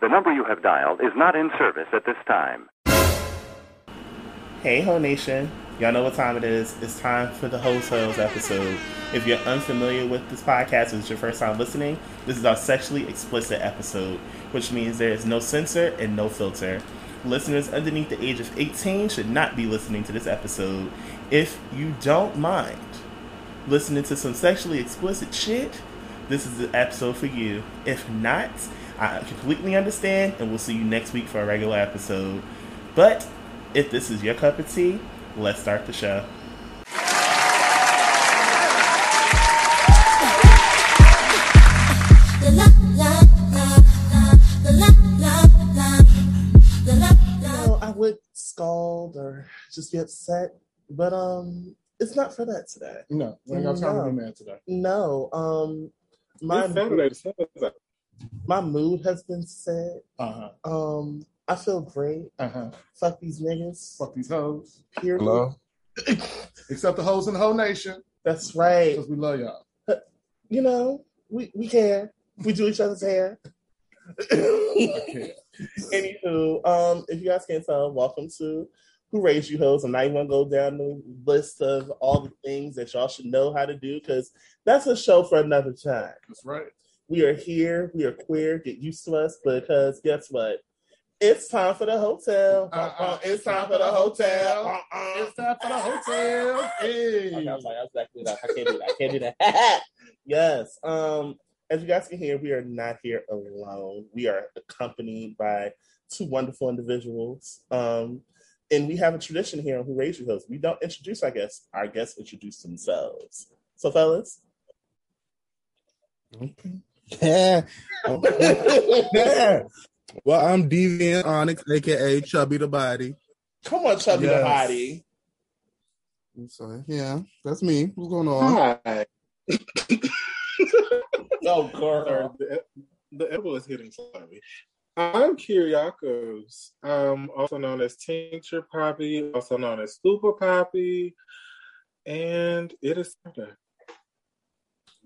the number you have dialed is not in service at this time. Hey, Ho Nation. Y'all know what time it is. It's time for the HeauxTales episode. If you're unfamiliar with this podcast it's your first time listening, this is our sexually explicit episode, which means there is no censor and no filter. Listeners underneath the age of 18 should not be listening to this episode. If you don't mind listening to some sexually explicit shit, this is the episode for you. If not, I completely understand, and we'll see you next week for a regular episode. But if this is your cup of tea, let's start the show. know, I would scald or just be upset, but um, it's not for that today. No, we ain't got time to No. be mad today. No, um, my It's Saturday. It's Saturday. my mood has been set. Uh huh. Um, I feel great. Uh huh. Fuck these niggas. Fuck these hoes. Period. Hello? Except the hoes in the whole nation, That's right. because we love y'all. You know, we we care. We do each other's hair. Okay. Anywho, um, if you guys can't tell, welcome to Who Raised You Hoes. I'm not even gonna go down the list of all the things that y'all should know how to do because that's a show for another time. That's right. We are here, we are queer, get used to us because guess what? It's time for the hotel. Uh-uh. It's time for the hotel. Uh-uh. It's time for the hotel. Hey. Okay, I was like, I was like, I can't do that. I can't do that. yes. Um, as you guys can hear, we are not here alone. We are accompanied by two wonderful individuals. Um, and we have a tradition here on Who Raised Your Host. We don't introduce our guests. Our guests introduce themselves. So, fellas. Yeah. yeah. Well, I'm Deviant Onyx, aka Chubby the Body. Come on, Chubby the Yes. Body. So, yeah, that's me. What's going on? Hi. Oh, girl. The, the elbow is hitting slightly. I'm Kyracios, um, also known as Tincture Poppy, also known as Super Poppy, and it is Saturday.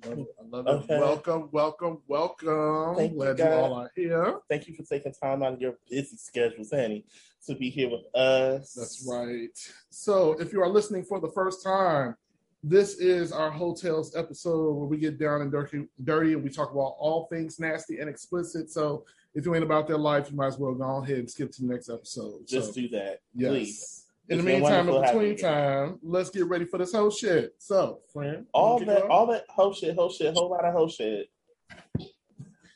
Love it. I love it. Okay. Welcome, welcome, welcome. Thank Glad you, guys. all are here. Thank you for taking time out of your busy schedules, honey, to be here with us. That's right. So, if you are listening for the first time, this is our HeauxTales episode where we get down and dirty, dirty, and we talk about all things nasty and explicit. So, if you ain't about that life, you might as well go ahead and skip to the next episode. Just so, do that, yes. please. In the meantime, in between time, let's get ready for this whole shit. So, friend, all that, all that whole shit, whole shit, whole lot of whole shit.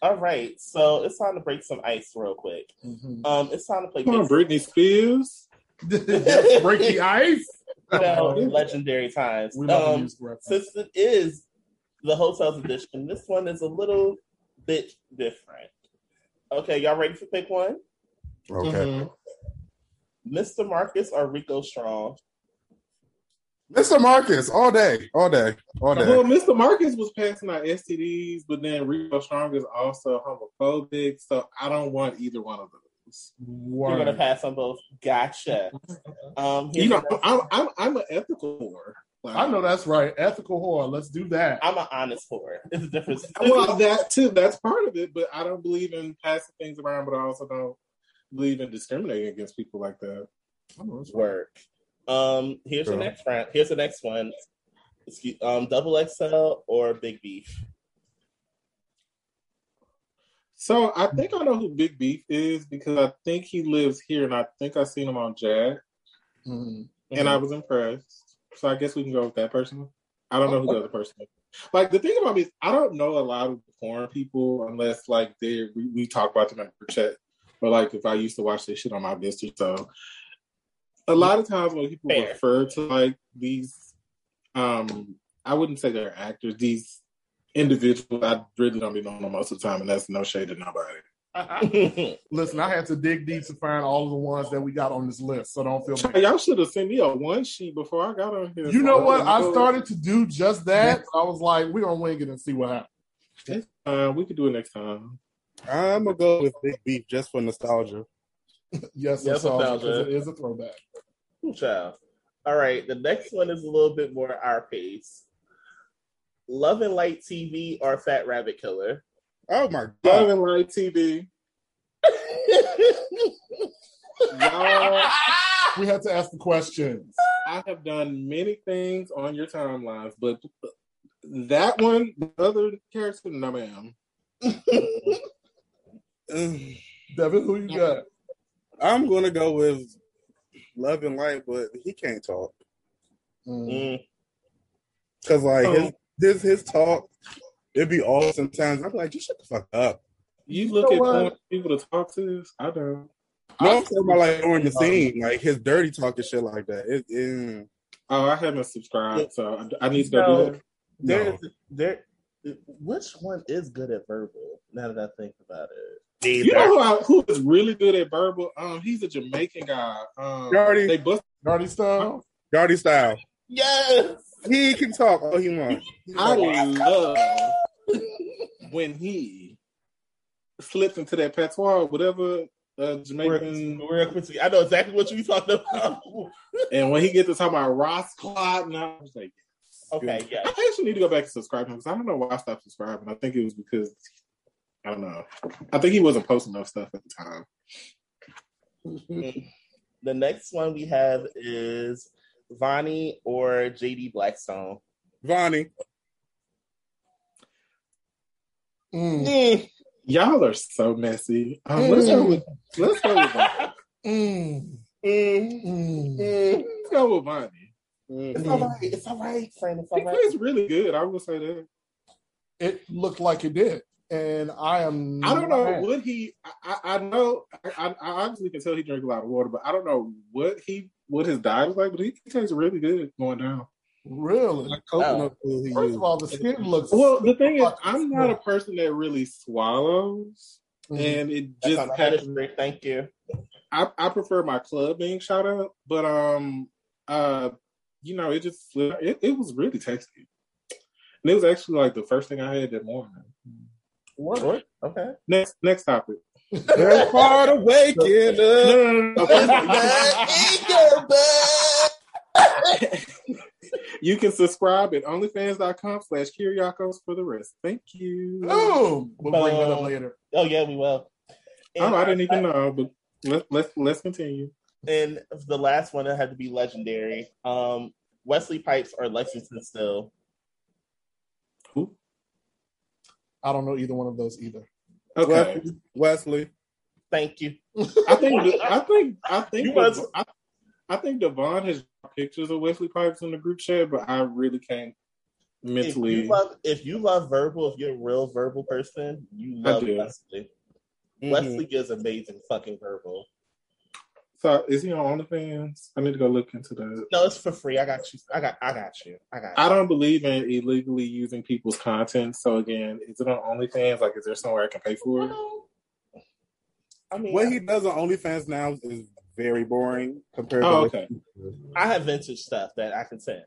All right, so it's time to break some ice real quick. off? Mhm. Um, it's time to play Come on, Britney Spears. break the ice. you know, legendary times. We love the Um, since it is the HeauxTales edition, this one is a little bit different. Okay, y'all ready for pick one? Okay. Mhm. Mr. Marcus or Rico Strong? Mr. Marcus, all day, all day, all day. Well, Mr. Marcus was passing out STDs, but then Rico Strong is also homophobic, so I don't want either one of those. We're gonna pass on both. Gotcha. Um, You know, I'm I'm, I'm an ethical whore. Like, I know that's right. Ethical whore. Let's do that. I'm an honest whore. It's a difference. Well, that too. That's part of it. But I don't believe in passing things around. But I also don't believe in discriminating against people like that. I know that's right. work. Um, here's the next round. Here's the next one. Excuse, um, double XL or big beef. So I think I know who Big Beef is because I think he lives here, and I think I seen him on Jack, Mhm. and I was impressed. So I guess we can go with that person. I don't know who the other person is. Like the thing about me is, I don't know a lot of porn people unless like they we, we talk about them in chat, or like if I used to watch this shit on my Vista. So a lot of times when people Fair. refer to like these, um, I wouldn't say they're actors. These individuals, I really don't be knowing them most of the time, and that's no shade to nobody. Listen, I had to dig deep to find all of the ones that we got on this list, so don't feel bad. Y'all should have sent me a one sheet before I got on here. You know what? I started to do just that. I was like, we're gonna wing it and see what happens. Uh, we could do it next time. I'm gonna go with Big Beef just for nostalgia. Yes, Yes, nostalgia, nostalgia. 'cause it is a throwback. Ooh, child. All right, the next one is a little bit more our pace. Love and Light TV or Fat Rabbit Killer? Oh my god! Love and Light TV. Y'all, We had to ask the questions. I have done many things on your timelines, but that one, the other character, no ma'am. Devin, who you got? I'm gonna go with Love and Light, but he can't talk Mm. Mm. because like his, Oh. his his talk, it'd be all sometimes. I'm like, just shut the fuck up. You look know at people to talk to. I don't. No, I'm talking about like during the scene, like his dirty talk and shit like that. It, it, Oh, I haven't subscribed, so I, I need to go No. do that. There's there. Which one is good at verbal? Now that I think about it, You know who, I, who is really good at verbal? Um, he's a Jamaican guy. Um, Yardy. they bust. Gardy style. Gardy style. yes. He can talk all he wants. I love when he slips into that patois, whatever uh, Jamaican, Real quickly, I know exactly what you're talking about. and when he gets to talk about Ross Clot, and I was like, okay, yeah. I actually need to go back and subscribe to him because I don't know why I stopped subscribing. I think it was because I don't know. I think he wasn't posting enough stuff at the time. The next one we have is Vonnie or JD Blackstone. Vonnie. Mm. Y'all are so messy. Um, let's go with let's go with Bonnie. Mm. Mm, Mm. mm. Let's go with Bonnie. It's all right. It's all right, friend. It's He all right. plays really good. I will say that. It looked like it did, and I am. I don't know not- what he. I, I I know. I, I obviously can tell he drank a lot of water, but I don't know what he what his diet was like. But he, he tastes really good going down. Really. Like coconut food he First used. of all, the skin looks. Well, the thing is, I'm not a person that really swallows, Mhm. and it just on my history. Thank you. I, I prefer my club being shout out, but um uh you know it just it, it was really tasty. And it was actually like the first thing I had that morning. What? Okay. Next next topic. There's part of waking No, up. you can subscribe at onlyfans.com slash Kyracios for the rest. Thank you. Boom. We'll bring that up later. Oh yeah, we will. Oh, I didn't even know, but let's let's let's continue. And the last one that had to be legendary. Um, Wesley Pipes or Lexington Steele. Who? I don't know either one of those either. Okay. Wesley. Wesley. Thank you. I think I think I think You must- I, I think Devon has pictures of Wesley Pipes in the group chat, but I really can't If mentally. you love, if you love verbal, if you're a real verbal person, you love do. Wesley. Mhm. Wesley is amazing, fucking verbal. So is he on OnlyFans? I need to go look into that. No, it's for free. I got you. I got. I got you. I got. You. I don't believe in illegally using people's content. So again, is it on OnlyFans? Like, is there somewhere I can pay for it? I mean, What he does on OnlyFans now is very boring compared to Oh, what okay. I have vintage stuff that I can send.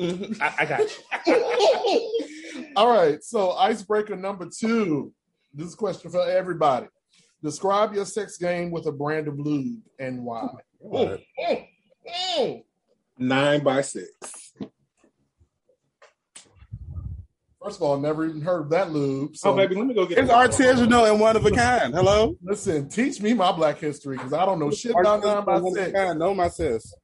Mhm. I, I got you. All right. So, icebreaker number two. This is a question for everybody. Describe your sex game with a brand of lube and why. What? Nine by six. First of all, I never even heard of that lube. So, oh, baby, let me go get it. It's artisanal and one of a kind. Hello? listen, teach me my black history because I don't know shit about nine by One six. kind. No, my sis.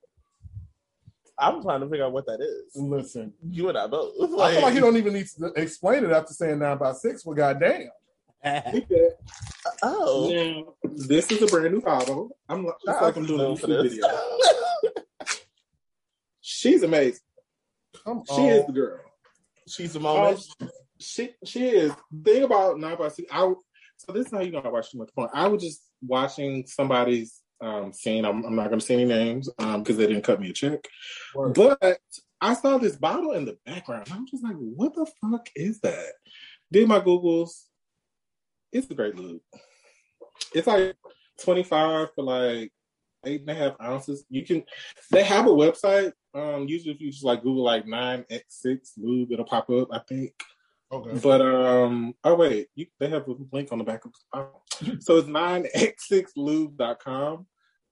I'm trying to figure out what that is. Listen, You and I both. I feel like you don't even need to explain it after saying nine by six. Well, goddamn. oh, Now, this is a brand new bottle. I'm like, it's like I'm doing a For YouTube this. video. She's amazing. Come She is the girl. She's a moment. she she is. Thing about nine by six. I so this is how you know I watch too much porn. I was just watching somebody's um scene. I'm, I'm not going to say any names um because they didn't cut me a check. Word. But I saw this bottle in the background. I'm just like, what the fuck is that? Did my googles. It's a great lube. It's like 25 for like eight and a half ounces. You can. They have a website. Um, usually if you just like Google like nine x six lube, it'll pop up. I think. Okay. But um, oh wait, you, they have a link on the back of the bottle. So it's 9x6lube.com.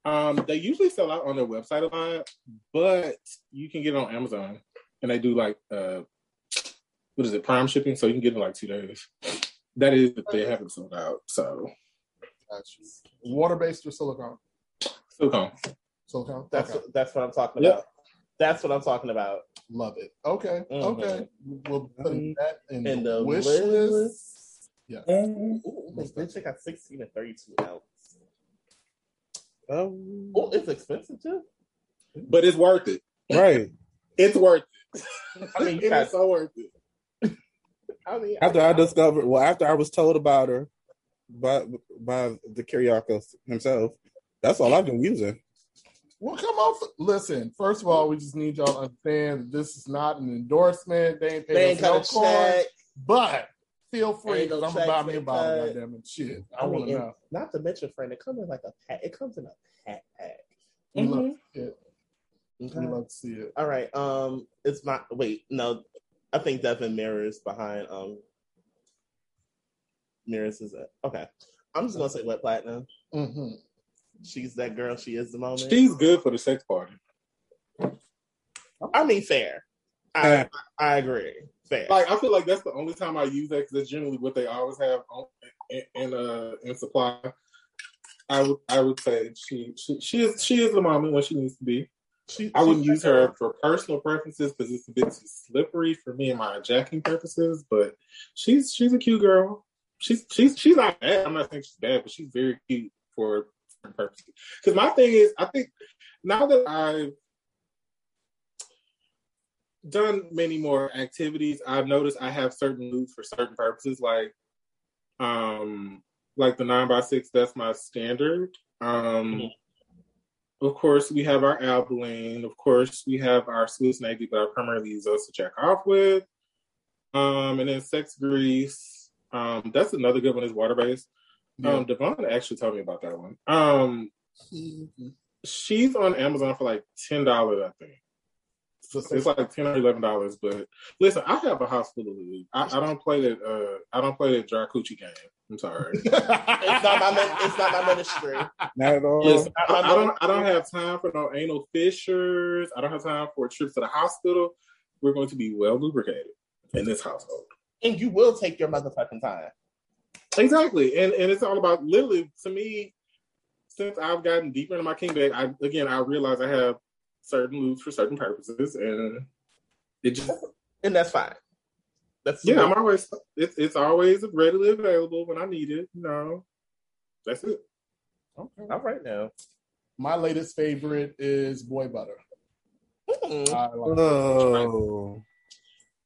Um, they usually sell out on their website a lot, but you can get it on Amazon and they do like uh what is it, prime shipping, so you can get it in like two days. That is if they haven't sold out. So Got. Water based or silicone? Silicone. Silicone. That's okay. that's what I'm talking Yep. about. That's what I'm talking about. Love it. Okay. Mhm. Okay. We'll put that in, In the the wish wish list. list. Yeah. Ooh, this bitch got 16 and 32 ounce. Um, Oh, it's expensive too. But it's worth it. right. It's worth it. I mean, you it got- is so worth it. I mean, After I discovered, well, after I was told about her by by the Kyracios himself, that's all I've been using. Well, come on. Listen, first of all, we just need y'all to understand that this is not an endorsement. They ain't they paying ain't no a coin. But feel free Ain't no because I'm checks about me a been bottle. cut. Goddamn it, shit. I, I want mean, to know. not to mention, friend, it comes in like a pack. It comes in a pack pack. We love Mhm. to see it. We love to see it. All right. Um, it's my wait. No, I think Devin mirrors behind. Um, mirrors is it? Okay. I'm just gonna say wet platinum. hmm She's that girl. She is the moment. She's good for the sex party. I mean, fair. I Fair. I agree. Fair. Like I feel like that's the only time I use that because that's generally what they always have on, in, in uh in supply. I would I would say she she she is she is the moment when she needs to be. She, I wouldn't use her for personal preferences because it's a bit too slippery for me and my jacking purposes. But she's she's a cute girl. She's she's she's not bad. I'm not saying she's bad, but she's very cute for purposes. Because my thing is, I think now that I've done many more activities, I've noticed I have certain lubes for certain purposes, like um like the nine by six. That's my standard. Um, of course, we have our Albolene. Of course, we have our Swiss Navy, but I primarily use those to check off with. Um, and then Sex Grease. Um, that's another good one. Is water based. Um, Devon actually told me about that one. Um, she's on Amazon for like ten dollars, I think. So It's like ten or eleven dollars. But listen, I have a hospital full of lube. I, I don't play that. Uh, I don't play that dry coochie game. I'm sorry. It's not my. min- It's not my ministry. Not at all. Listen, I, I don't. I don't have time for no anal fissures. I don't have time for trips to the hospital. We're going to be well lubricated in this household. And you will take your motherfucking time. Exactly, and and it's all about literally to me. Since I've gotten deeper into my kink bag, I again I realize I have certain lubes for certain purposes, and it just And that's fine. That's yeah. I'm always it's it's always readily available when I need it. You know, that's it. Okay. all right now. My latest favorite is boy butter. Mm. I like Oh.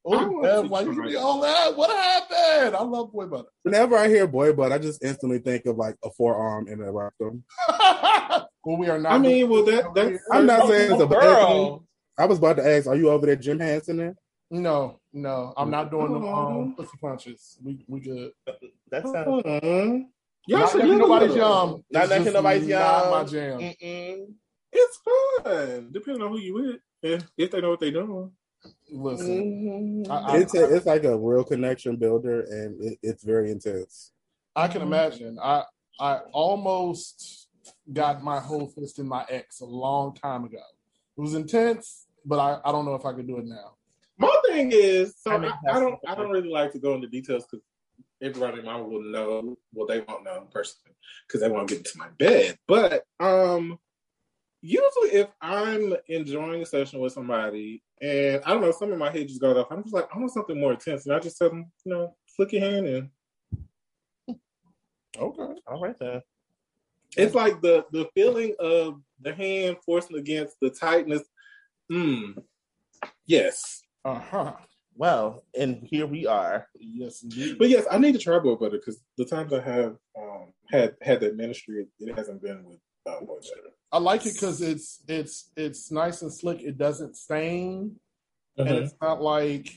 Oh, Bev, why you try give me it. all that? What happened? I love boy butter. Whenever I hear boy butter, I just instantly think of like a forearm and a rectum. well, we are not. I mean, well that that's I'm not saying it's a bad thing. girl. I was about to ask, are you over there, Jim Henson? There? No, no, I'm not doing the um, Aw. pussy punches. We we good. That sounds. Mhm. Y'all not should necking do nobody's it. yum. Not It's necking just nobody's Not yum. my jam. Mm-mm. It's fun, depending on who you with, if, if they know what they're doing. Listen, Mhm. I, I, It's a, it's like a real connection builder, and it, it's very intense. I can imagine. I I almost got my whole fist in my ex a long time ago. It was intense, but I, I don't know if I could do it now. My thing is, so I I, mean, I that's- don't, I don't really like to go into details because everybody in my will know. Well, they won't know personally because they won't get into my bed. But um, usually, if I'm enjoying a session with somebody, and I don't know, some of my head just goes off. I'm just like, I want something more intense, and I just tell them, you know, flick your hand in. Okay. All right then. It's like the the feeling of the hand forcing against the tightness. Mm. Yes. Uh huh. Well, and here we are. Yes, indeed. But yes, I need to try boy butter because the times I have um, had had that ministry, it hasn't been with uh, boy butter. I like it because it's it's it's nice and slick. It doesn't stain, and Mhm. it's not like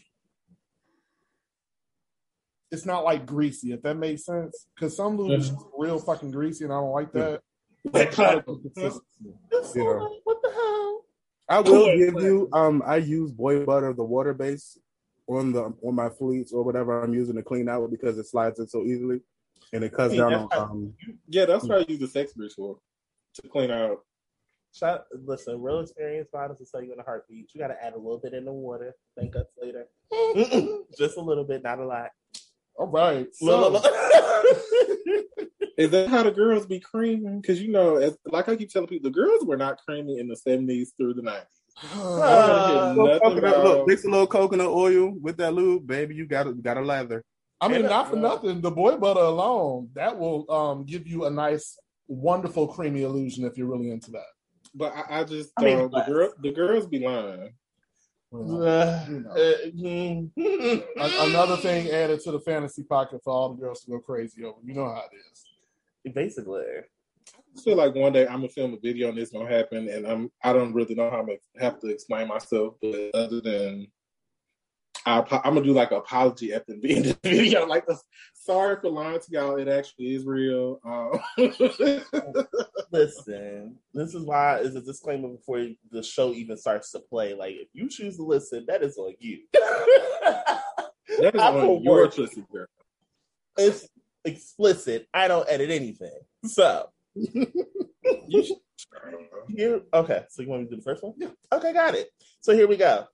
it's not like greasy. If that makes sense, because some lube is just real fucking greasy, and I don't like that. I try to do consistency. Yeah. What the hell? I will give you. Um, I use boy butter, the water base, on the on my fleets or whatever I'm using to clean out because it slides in so easily, and it cuts Hey, down on. Um, Yeah, that's what I use the sex grease for to clean out. Shout, listen, real experience bottles will tell you in a heartbeat. You got to add a little bit in the water. Thank us later. Just a little bit, not a lot. All right. Look, So, look, look. Is that how the girls be creaming? Because you know, as, like I keep telling people, the girls were not creaming in the seventies through the nineties. Uh, Little coconut, look, mix a little coconut oil with that lube, baby. You got it. Got a lather. I mean, And, not for uh, nothing. The boy butter alone that will um, give you a nice, wonderful, creamy illusion if you're really into that. But I, I just I mean, uh, the girl, the girls be lying. Well, you know. uh, mm. A- Another thing added to the fantasy pocket for all the girls to go crazy over. You know how it is. Basically. I feel like one day I'm gonna film a video and this gonna happen, and I'm I don't really know how I'm gonna have to explain myself, but other than I, I'm gonna do like an apology at the end of the video, like sorry for lying to y'all. It actually is real. Um, Listen, this is why is a disclaimer before the show even starts to play. Like, if you choose to listen, that is on you. that is I feel on your pussy, girl. It's explicit. I don't edit anything. So, You should- here, okay. So you want me to do the first one? Yeah. Okay, got it. So here we go.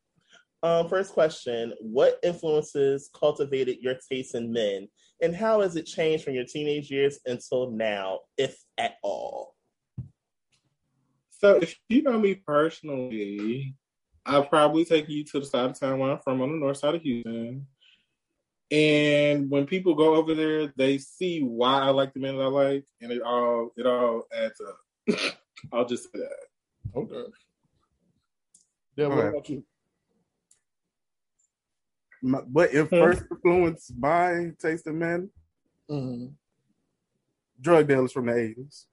Um, first question: What influences cultivated your taste in men, and how has it changed from your teenage years until now, if at all? So if you know me personally, I'll probably take you to the side of town where I'm from on the north side of Houston. And when people go over there, they see why I like the men that I like, and it all it all adds up. I'll just say that. Okay. Yeah, what Okay. about you? My, what in Hmm. first influenced by taste of men? hmm Drug dealers from the eighties.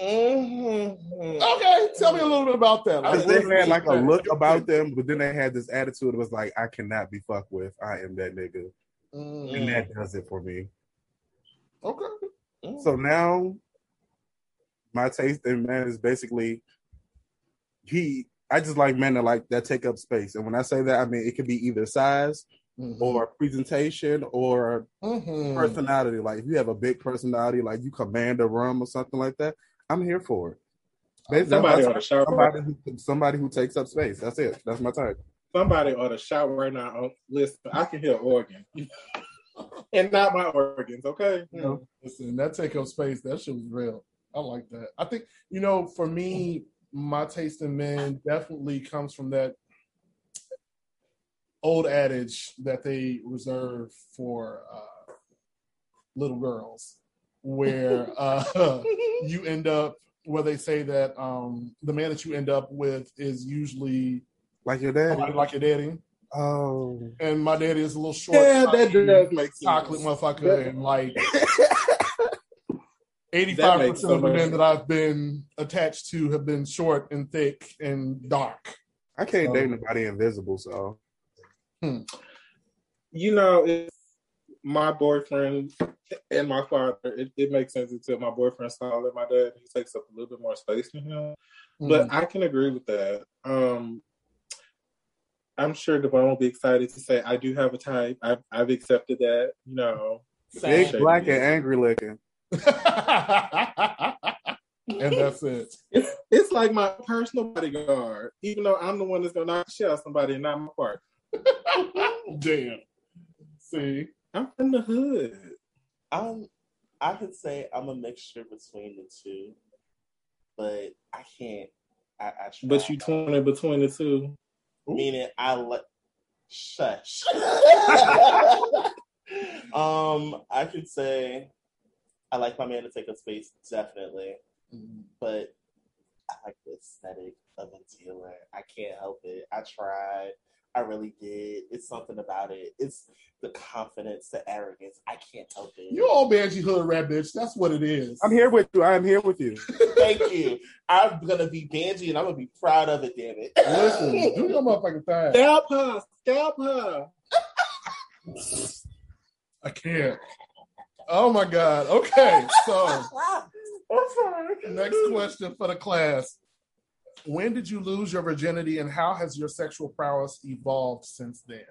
Mm-hmm. Okay, tell me a little bit about that. Because Like, they had like a look about them, but then they had this attitude. It was like, I cannot be fucked with. I am that nigga, Mm, and that does it for me. okay. So now, my taste in men is basically he. I just like men that like that take up space, and when I say that, I mean it could be either size Mhm. or presentation or Mhm. personality. Like if you have a big personality, like you command a room or something like that, I'm here for it. Basically, Somebody ought to shout. somebody who somebody who takes up space. That's it. That's my type. Somebody ought to shout right now. Oh, listen, I can hear organ, and not my organs. Okay. No. Listen, that take up space, that shit was real. I like that. I think, you know, for me, my taste in men definitely comes from that old adage that they reserve for uh, little girls, where uh, you end up, where they say that um, the man that you end up with is usually Like your dad. somebody like your daddy. Oh, And my daddy is a little short. Yeah, that does make sense. chocolate motherfucker and like That 85% so of the much men that I've been attached to have been short and thick and dark. I can't Oh. date nobody invisible. So you know, it's my boyfriend and my father. It, it makes sense until my boyfriend's saw that my dad he takes up a little bit more space than him. But Mm. I can agree with that. Um, I'm sure Devon will be excited to say I do have a type. I've, I've accepted that. You know, big, black, and angry looking. and that's it. it's it's like my personal bodyguard. Even though I'm the one that's gonna knock the shit out of somebody, and not my part. Damn. See, I'm from the hood. I'm, I could say I'm a mixture between the two, but I can't. I, I try. But you torn in between the two. meaning I like shush. um, I could say I like my man to take up space, definitely, mm-hmm. but I like the aesthetic of a dealer. I can't help it. I tried. I really did. It's something about it. It's the confidence, the arrogance. I can't help it. you all Banji Hood rat bitch. That's what it is. I'm here with you. I'm here with you. Thank you. I'm gonna be Banji and I'm gonna be proud of it, damn it. Listen, do your motherfucking thing. Scalp her, scalp her. I can't. Oh my God. Okay, so next question for the class. When did you lose your virginity and how has your sexual prowess evolved since then?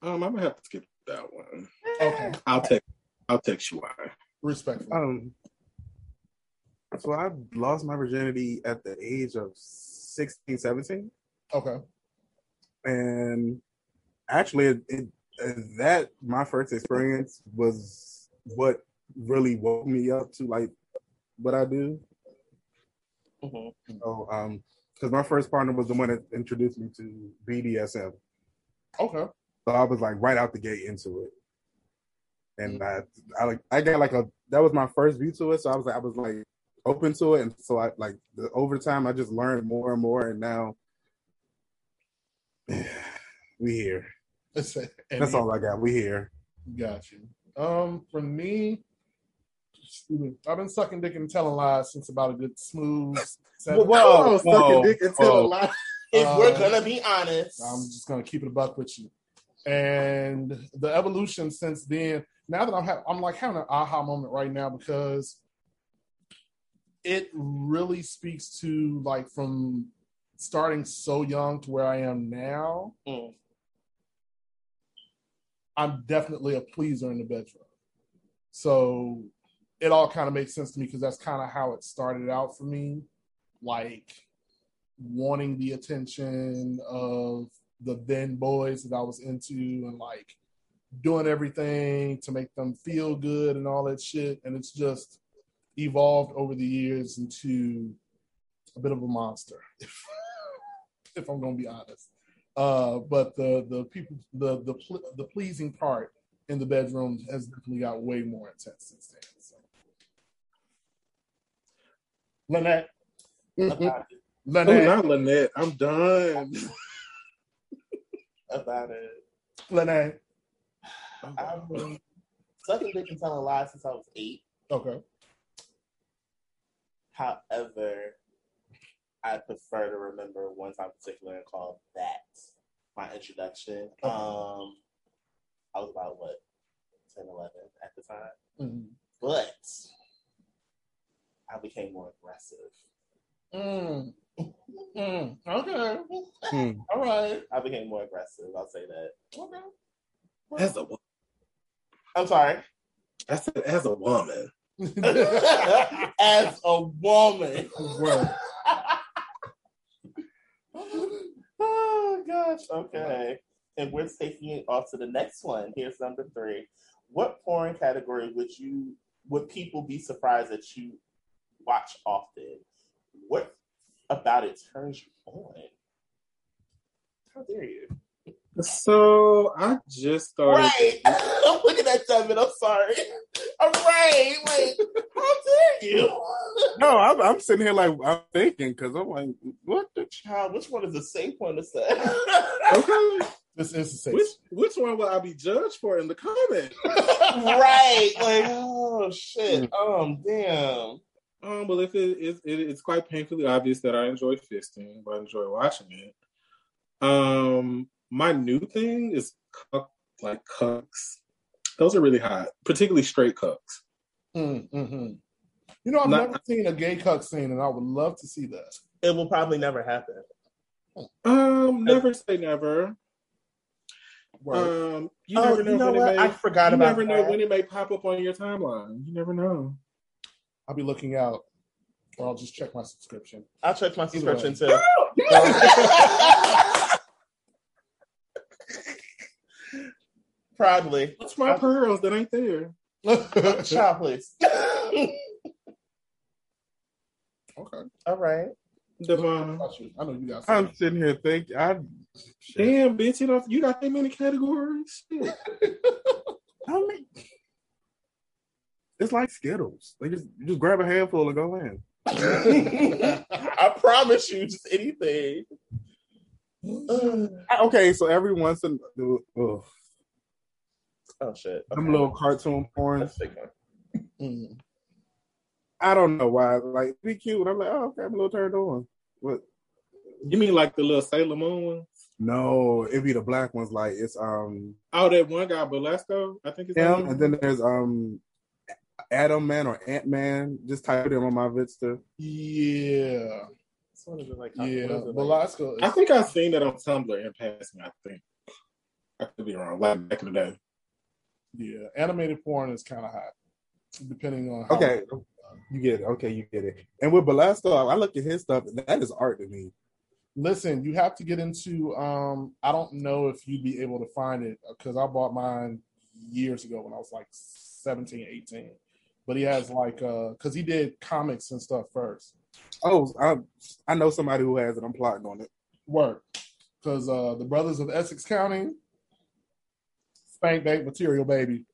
Um, I'm gonna have to skip that one. Okay, I'll text. I'll text you why. respectfully. Um, so I lost my virginity at the age of 16, 17. Okay. and actually it, it And that my first experience was what really woke me up to like what I do. Mhm. So, um, because my first partner was the one that introduced me to BDSM. Okay. So I was like right out the gate into it, and I, I like I got like a that was my first view to it. So I was like I was like open to it, and so I like the, over time I just learned more and more, and now we here. And That's all I got. We here. Got you. Um, for me, I've been sucking dick and telling lies since about a good smooth. Seven. Whoa, Sucking whoa, dick until whoa. a lot. If we're gonna be honest, I'm just gonna keep it a buck with you. And the evolution since then, now that I'm ha- I'm like having an aha moment right now because it really speaks to like from starting so young to where I am now. Mm. I'm definitely a pleaser in the bedroom. So it all kind of makes sense to me because that's kind of how it started out for me. Like wanting the attention of the then boys that I was into and like doing everything to make them feel good and all that shit. And it's just evolved over the years into a bit of a monster, if if I'm going to be honest. Uh, but the the people the the pl- the pleasing part in the bedroom has definitely got way more intense since then. So. Lynette, Lynette, Oh, not Lynette. I'm done. about it. Lynette. I've been sucking dick and telling lies since I was eight. Okay. However, I prefer to remember one time particular and call that my introduction. Okay. Um, I was about what 10, 11 at the time, Mm. but I became more aggressive. Mm. Mm. Okay. Hmm. All right. I became more aggressive. I'll say that. Okay. As a, wo- I'm sorry. I said, as a woman. As a woman. Oh gosh. Okay. And we're taking it off to the next one. Here's number three. What porn category would you would people be surprised that you watch often? What about it turns you on? How dare you? So I just started. Right. I'm looking at Devin. I'm sorry. I'm right. Like, how dare you? No, I'm, I'm sitting here like I'm thinking because I'm like, what the Child, which one is the safe one to say? Okay. This is the safe. Which which one will I be judged for in the comments? right. Like, oh shit. Um, damn. Um, well, if it is, it, it's quite painfully obvious that I enjoy fisting, but I enjoy watching it. Um, my new thing is cuck, like cucks. Those are really hot, particularly straight cucks. Mm, hmm You know, I've Not- never seen a gay cuck scene, and I would love to see that. It will probably never happen. Um, never say never. Word. Um, you oh, never know, you know when what? it I forgot You about never know when it may pop up on your timeline. You never know. I'll be looking out, or I'll just check my subscription. I'll check my Either subscription way. too. Proudly. What's my pearls that ain't there? Child, please. Okay. All right. Devon. I know you guys. I'm sitting here thinking. I Damn, bitch, you know you got that many categories. Shit. I mean, it's like Skittles. They just you just grab a handful and go in. I promise you, just anything. I- Okay, so every once in oh, oh shit. them Okay. little cartoon porn. Let's take one. Mm. I don't know why. Like be cute. And I'm like, oh, okay, I'm a little turned on. What? You mean like the little Sailor Moon one? No, it'd be the black ones. Like it's um Oh, that one guy, Belasco, I think it's him, and then there's um Adam Man or Ant Man. Just type it in on my Vista. Yeah. This one like Yeah. what is it, like- I think I've seen that on Tumblr in passing. I think I could be wrong. Like back in the day. Yeah. Animated porn is kind of hot, depending on. How Okay, you get it. Okay, you get it. And with Belasco, I look at his stuff. and That is art to me. Listen, you have to get into. Um, I don't know if you'd be able to find it because I bought mine years ago when I was like 17, 18. But he has like, uh, because he did comics and stuff first. Oh, I, I know somebody who has it. I'm plotting on it. Work, because uh, the Brothers of Essex County, spank bank material, baby.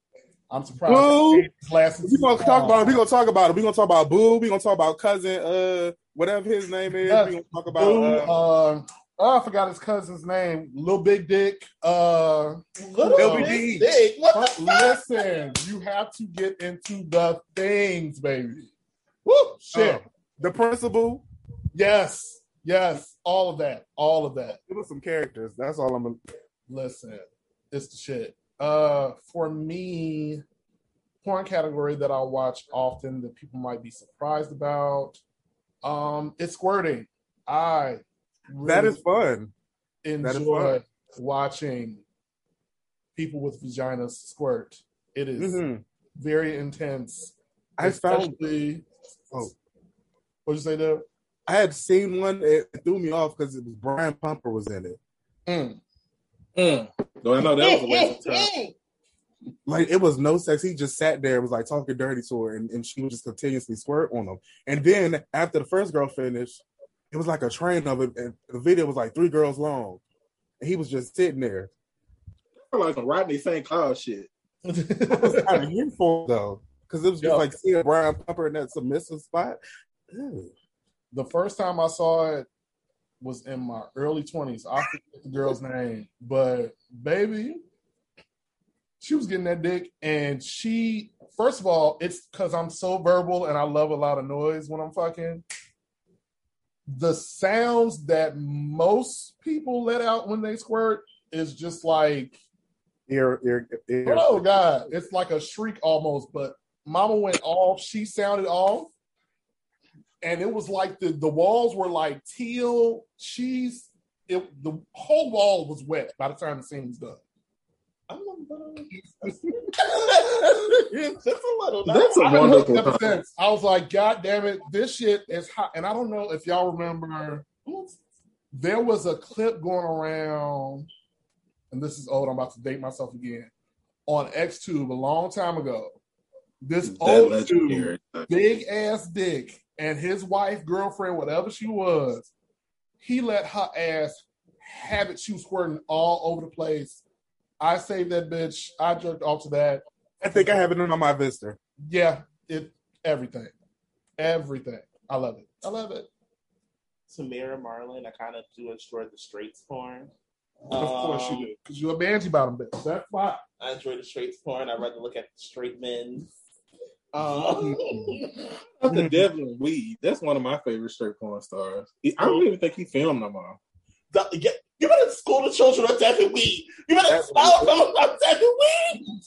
I'm surprised. Boo! Glasses. We gonna talk about it. We gonna talk about it. We gonna talk about Boo. We gonna talk about cousin, uh, whatever his name is. Yes. We gonna talk about. Boo, Uh, uh, oh, I forgot his cousin's name. Little Big Dick. Uh, Little LBD. big dick. What the fuck? listen, you have to get into the things, baby. Woo! Shit. uh, the principal. yes. Yes. All of that. All of that. Give us some characters. That's all I'm. Gonna, Listen, it's the shit. Uh, for me, porn category that I watch often that people might be surprised about. Um, it's squirting. I that really is fun. that is enjoy fun. watching people with vaginas squirt. It is Mhm. very intense. I found. Especially- Oh. What'd you say there? I had seen one. It threw me off because it was Brian Pumper was in it. Mm. Mm. Though I know that was a waste of time. Mm, mm, mm. Like it was no sex. He just sat there, was like talking dirty to her, and, and she would just continuously squirt on him. And then after the first girl finished, it was like a train of it, and the video was like three girls long, and he was just sitting there. I feel like some Rodney St. Cloud shit. I was kind of here for though, because it was just Yeah. like seeing Brian Pumper in that submissive spot. Ew. the first time I saw it was in my early twenties. I forget the girl's name, but baby, she was getting that dick, and she. First of all, it's because I'm so verbal and I love a lot of noise when I'm fucking. The sounds that most people let out when they squirt is just like Ear, ear, ear. Oh God, it's like a shriek almost. But Mama went off. She sounded off, and it was like the the walls were like teal. She's it. The whole wall was wet by the time the scene was done. Just a little. That's a I done looked wonderful ever time. since. I was like, God damn it, this shit is hot. And I don't know if y'all remember. There was a clip going around, and this is old. I'm about to date myself again on XTube a long time ago. This That old dude big ass dick and his wife, girlfriend, whatever she was, he let her ass have it. She was squirting all over the place. I saved that bitch. I jerked off to that. I think I have it on my Vista. Yeah, it everything. Everything. I love it. I love it. Tamara Marlin, I kind of do enjoy the straights porn. Of course Um, you do. Because you're a banty bottom bitch. That's why. I enjoy the straights porn. I'd rather look at the straight men. Um, After Devlin Weed, that's one of my favorite straight porn stars. I don't even think he filmed no more. the- yeah, you better school the children on Devlin Weed. You better That's what- them on Devlin Weed.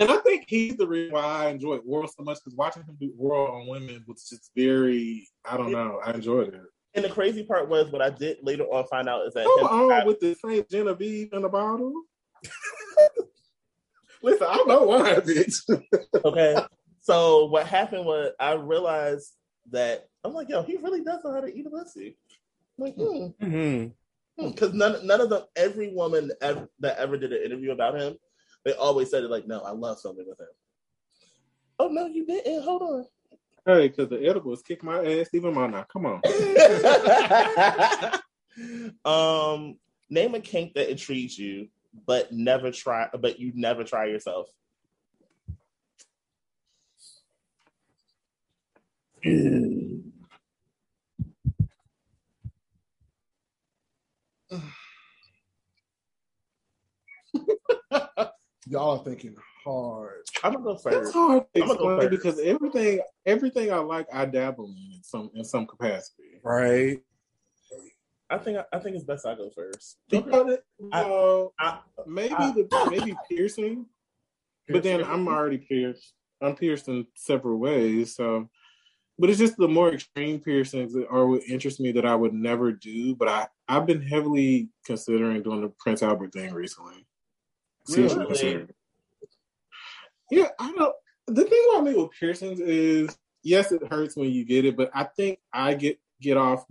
And I think he's the reason why I enjoyed Oral so much because watching him do Oral on women was just very, I don't know, I enjoyed it. And the crazy part was what I did later on find out is that Come on with the St. Genevieve in the bottle. Listen, I don't know why, bitch. Okay. So what happened was I realized that I'm like, yo, he really does know how to eat a pussy. I'm like, hmm. Mm-hmm. Because none, none of them, every woman ever, that ever did an interview about him, they always said it like, no, I love something with him. Oh no, you didn't. Hold on. hey, because the edibles kick my ass even more now. Come on. um, name a kink that intrigues you, but never try, but you never try yourself. Y'all are thinking hard. I'm gonna go It's first. hard to I'm go first. because everything everything I like I dabble in in some in some capacity. Right. I think I think it's best I go first. Because it, I- well, I- maybe I- the maybe piercing, but then I'm already pierced. I'm pierced in several ways, so. But it's just the more extreme piercings that are what interest me that I would never do. But I I've been heavily considering doing the Prince Albert thing recently. Seriously Really? considering. Yeah, I don't. The thing about me with piercings is, yes, it hurts when you get it, but I think I get get off.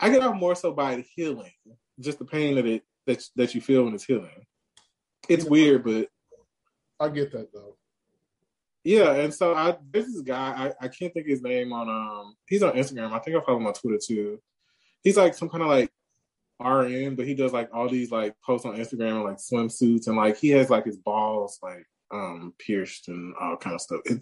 I get off more so by it healing, just the pain that it that that you feel when it's healing. It's Yeah. weird, but I get that though. yeah. And so I there's this guy I, I can't think of his name on um he's on Instagram. I think I follow him on Twitter too. He's like some kind of like RN, but he does like all these like posts on Instagram and like swimsuits and like he has like his balls like um pierced and all kind of stuff. It's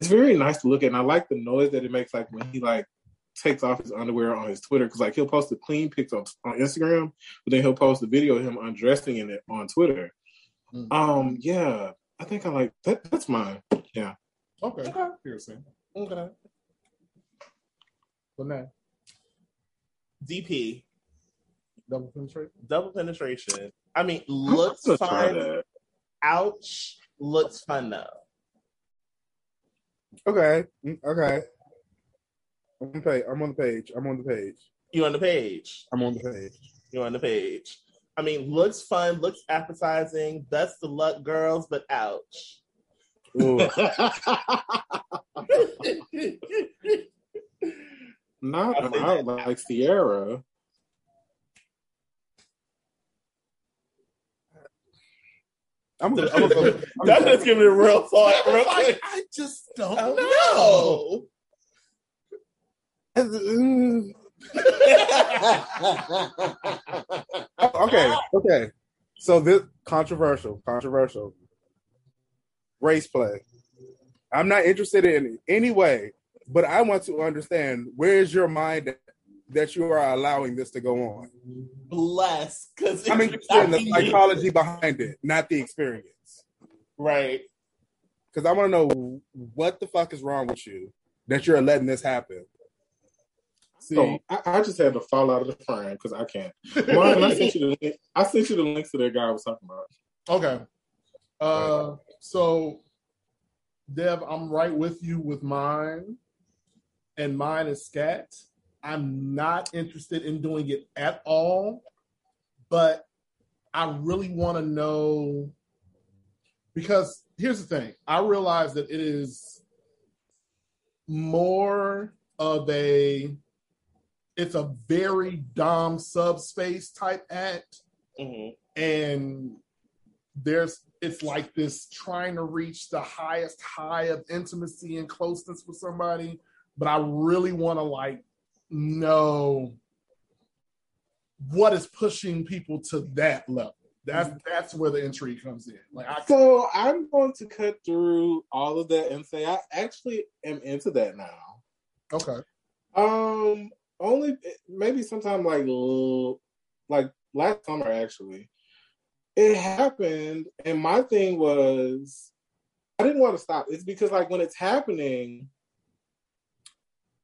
it's very nice to look at, and I like the noise that it makes like when he like takes off his underwear on his Twitter because like he'll post the clean pics on, on Instagram, but then he'll post a video of him undressing in it on Twitter. Mm. Um, yeah, I think I like that. That's mine. Yeah. Okay. Okay. Piercing. Okay. But now, DP, double penetrate. double penetration. I mean, looks gonna fine. Ouch. Looks fun though. Okay, mm, okay. I'm on the page. I'm on the page. I'm on the page. You on the page. I'm on the page. You on the page. I mean, looks fun, looks appetizing. That's the luck, girls, but ouch. Ooh. Not I think- out like Sierra. I'm gonna, I'm gonna go. I'm That's gonna, just giving it a real thought, real Like. I just don't know. okay, okay. So this controversial, controversial race play. I'm not interested in any way, but I want to understand where is your mind that, you are allowing this to go on. bless. Because I'm interested in the psychology behind it, not the experience. Right. Because I want to know what the fuck is wrong with you that you're letting this happen. See, So I, I just had to fall out of the frame because I can't. I sent you the link. I sent you the links to that guy I was talking about. Okay. Uh, so, Dev, I'm right with you with mine, and mine is scat. I'm not interested in doing it at all, but I really want to know because here's the thing I realize that it is more of a it's a very dom subspace type act. Hmm and there's it's like this trying to reach the highest high of intimacy and closeness with somebody. But i really want to like know what is pushing people to that level. That's that's where the intrigue comes in. Like i So I'm going to cut through all of that and say I actually am into that now. okay. Um, only maybe sometime like like last summer actually. It happened, and my thing was I didn't want to stop. It's because like when it's happening,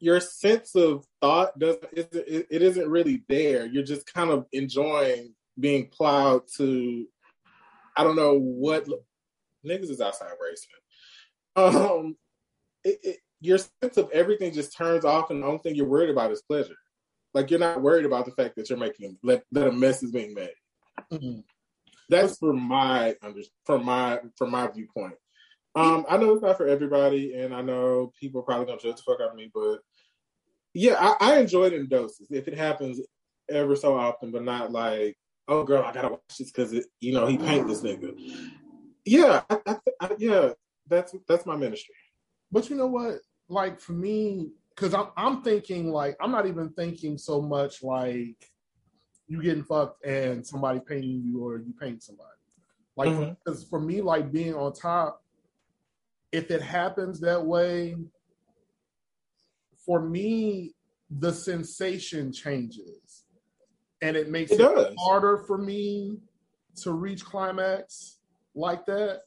your sense of thought doesn't it, it isn't really there. You're just kind of enjoying being plowed to I don't know what niggas is outside racing. Um, it, it, your sense of everything just turns off, and the only thing you're worried about is pleasure. Like you're not worried about the fact that you're making that, that a mess is being made. Mhm. That's for my under from my from my viewpoint. Um, I know it's not for everybody, and I know people are probably gonna judge the fuck out of me, but yeah, I, I enjoy it in doses. If it happens ever so often, but not like, oh girl, I gotta watch this because you know he paint this nigga. Yeah, I, I, I, yeah, that's that's my ministry. But you know what? Like for me, because I'm I'm thinking like I'm not even thinking so much like you getting fucked and somebody painting you or you paint somebody. Like because for me, like being on top, if it happens that way, for me, the sensation changes, and it makes It it, harder for me to reach climax like that.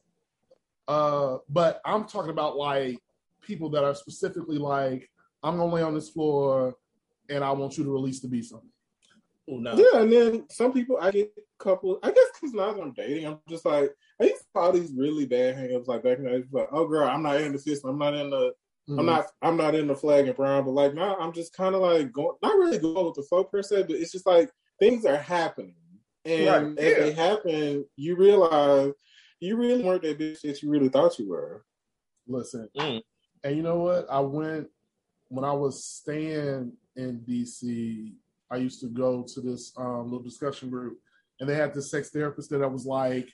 Uh, but I'm talking about like people that are specifically like, I'm gonna lay on this floor and I want you to release the beast on me. Oh no. Yeah, and then some people I get a couple. I guess because now that I'm dating, I'm just like I used to have these really bad hangups like back in the day. Like, oh girl, I'm not in the system. I'm not in the. Mm-hmm. I'm not. I'm not in the flag and brown. But like now, I'm just kind of like going. Not really going with the flow per se, but it's just like things are happening, and Right, as yeah. they happen, you realize you really weren't that bitch that you really thought you were. Listen, Mm. And you know what? I went when I was staying in DC I used to go to this um, little discussion group, and they had this sex therapist that I was like,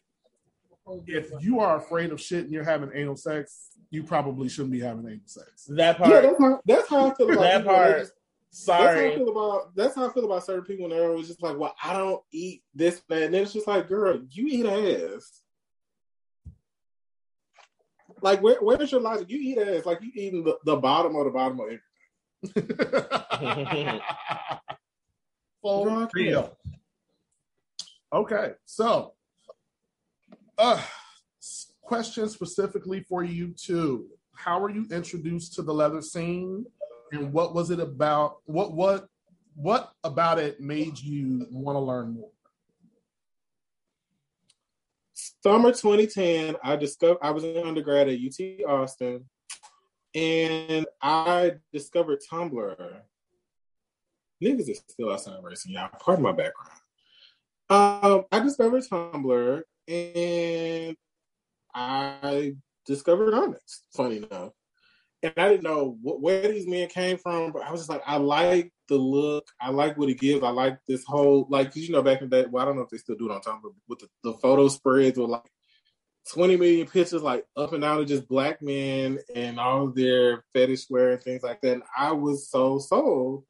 if you are afraid of shit and you're having anal sex, you probably shouldn't be having anal sex. That Yeah, part. that's how, that's how I feel about that people. Part. just- That's how I Sorry. feel about that's how I feel about certain people. And they're always just like, "Well, I don't eat this, that." and then it's just like, "Girl, you eat ass." Like, where where's your logic? You eat ass, like you eating the, the bottom of the bottom of it. For real. Okay, so uh, question specifically for you two. How were you introduced to the leather scene, and what was it about? What what what about it made you want to learn more? Summer 2010, I discovered I was an undergrad at UT Austin, and I discovered Tumblr. Niggas is still outside racing, y'all. Pardon my background. Um, I discovered Tumblr, and I discovered Onyx. Funny enough, and I didn't know what, where these men came from, but I was just like, I like the look, I like what it gives, I like this whole like, 'cause you know, back in that. well, I don't know if they still do it on Tumblr with the, the photo spreads with like 20 million pictures, like up and down of just black men and all of their fetish wear and things like that. And I was so sold,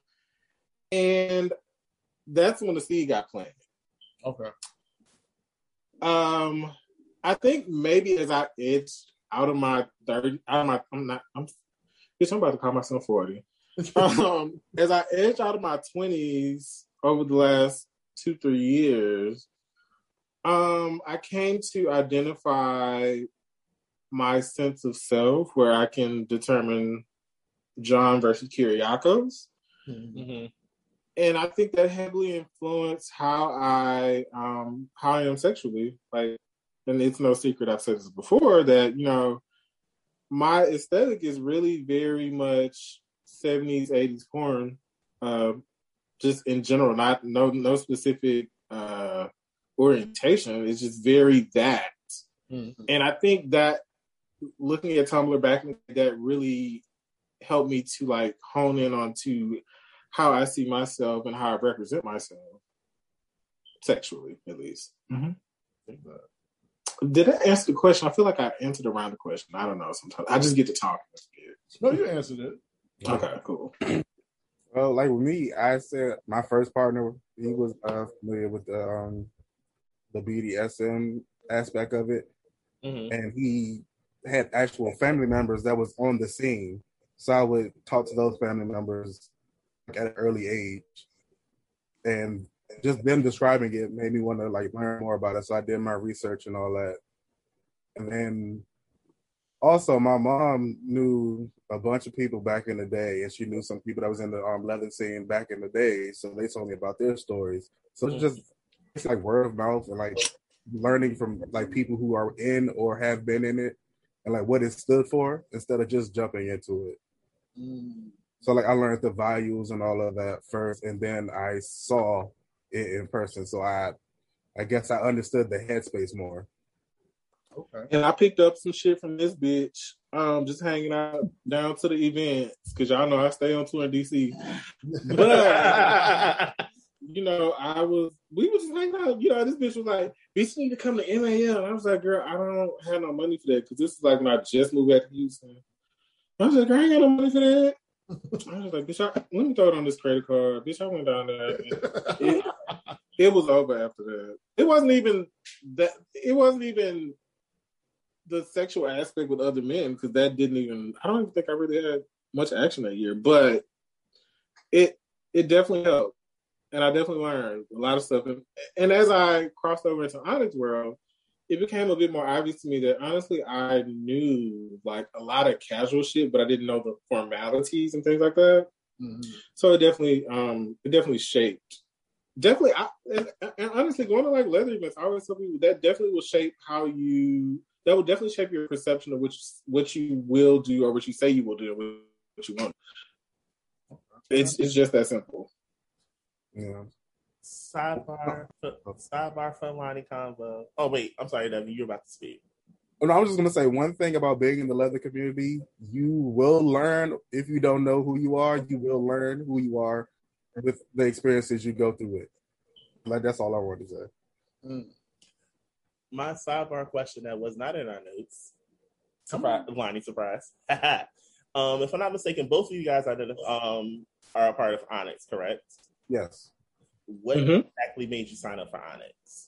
and that's when the seed got planted. Okay. Um, I think maybe as I edge out of my thirty, out of my, I'm not, I'm, bitch, I'm about to call myself forty. um, as I edge out of my twenties over the last two, three years, um, I came to identify my sense of self, where I can determine John versus Kyracios Mhm. and I think that heavily influenced how I um how I am sexually. Like, and it's no secret I've said this before that you know my aesthetic is really very much seventies, eighties porn, uh, just in general. Not no no specific uh orientation. It's just very that. Mhm. And I think that looking at Tumblr back in the day, that really helped me to like hone in onto how I see myself and how I represent myself sexually, at least. Did I answer the question? I feel like I answered around the question. I don't know. Sometimes I just get to talk. No, you answered it. Okay, cool. Well, like with me, I said my first partner, he was uh, familiar with the um, the BDSM aspect of it, Mhm. and he had actual family members that was on the scene. So I would talk to those family members at an early age, and just them describing it made me want to like learn more about it. So I did my research and all that, and then also my mom knew a bunch of people back in the day, and she knew some people that was in the um, leather scene back in the day. So they told me about their stories. So it's just it's like word of mouth and like learning from like people who are in or have been in it, and like what it stood for instead of just jumping into it. So like I learned the values and all of that first, and then I saw it in person. So I, I guess I understood the headspace more. Okay. And I picked up some shit from this bitch, um, just hanging out down to the events because y'all know I stay on tour in DC. But you know, I was we was just hanging out. You know, this bitch was like, "Bitch, you need to come to MAL." And I was like, "Girl, I don't have no money for that because this is like when I just moved back to Houston." I was like, "Girl, I ain't got no money for that." I was like, "Bitch, I, let me throw it on this credit card." Bitch, I went down there. It, it was over after that. It wasn't even that. It wasn't even the sexual aspect with other men because that didn't even. I don't even think I really had much action that year, but it it definitely helped, and I definitely learned a lot of stuff. And, and as I crossed over into Onyx world, it became a bit more obvious to me that honestly I knew like a lot of casual shit, but I didn't know the formalities and things like that. Mhm. So it definitely um it definitely shaped. Definitely, I, and, and honestly, going to like leather events, I always tell people that definitely will shape how you. That will definitely shape your perception of which what you will do or what you say you will do and what you won't. It's it's just that simple. Yeah. Sidebar, sidebar, funliny combo. Oh wait, I'm sorry, Devin. You're about to speak. Oh, no, I was just gonna say one thing about being in the leather community. You will learn if you don't know who you are. You will learn who you are with the experiences you go through it. Like that's all I wanted to say. Mm. My sidebar question that was not in our notes. Surprise, Lonnie, surprise. um, if I'm not mistaken, both of you guys identif- um, are a part of Onyx, correct? Yes. What Mhm. exactly made you sign up for Onyx?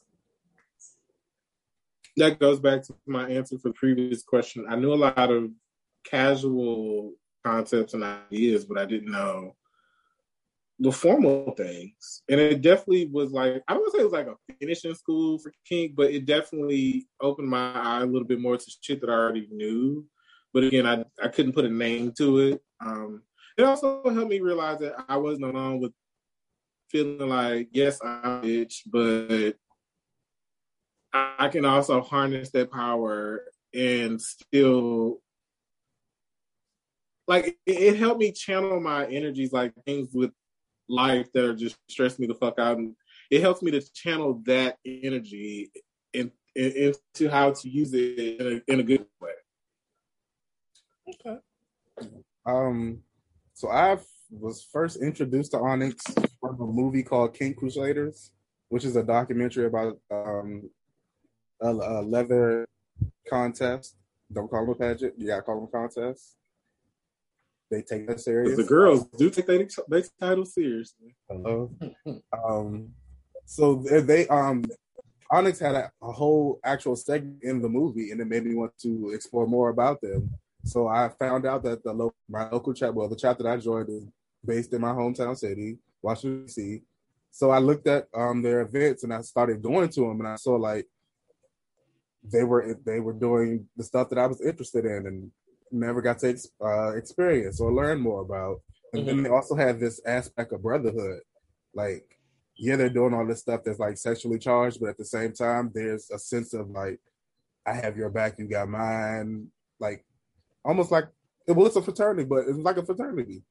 that goes back to my answer for the previous question. I knew a lot of casual concepts and ideas, but I didn't know the formal things. And it definitely was like I don't want to say it was like a finishing school for kink, but it definitely opened my eye a little bit more to shit that I already knew. But again, I I couldn't put a name to it. Um, it also helped me realize that I wasn't alone with feeling like yes, I'm bitch, but I can also harness that power and still like it, helped me channel my energies like things with life that are just stress me the fuck out and it helps me to channel that energy in, in, into how to use it in a, in a good way Okay. Um, so I was first introduced to Onyx from a movie called Kink Crusaders, which is a documentary about um a, a leather contest. Don't call them a pageant. You gotta call them a contest. They take that serious. the girls do take their, their title seriously Hello. um, so they, they um Onyx had a, a whole actual segment in the movie, and it made me want to explore more about them. So I found out that the local, my local chat, well, the chat that I joined is based in my hometown city, Washington D.C. So I looked at um their events and I started going to them, and I saw like they were they were doing the stuff that I was interested in, and never got to uh, experience or learn more about. And then they also had this aspect of brotherhood, like yeah, they're doing all this stuff that's like sexually charged, but at the same time, there's a sense of like, I have your back, you got mine, like almost like well, it's a fraternity, but it's like a fraternity.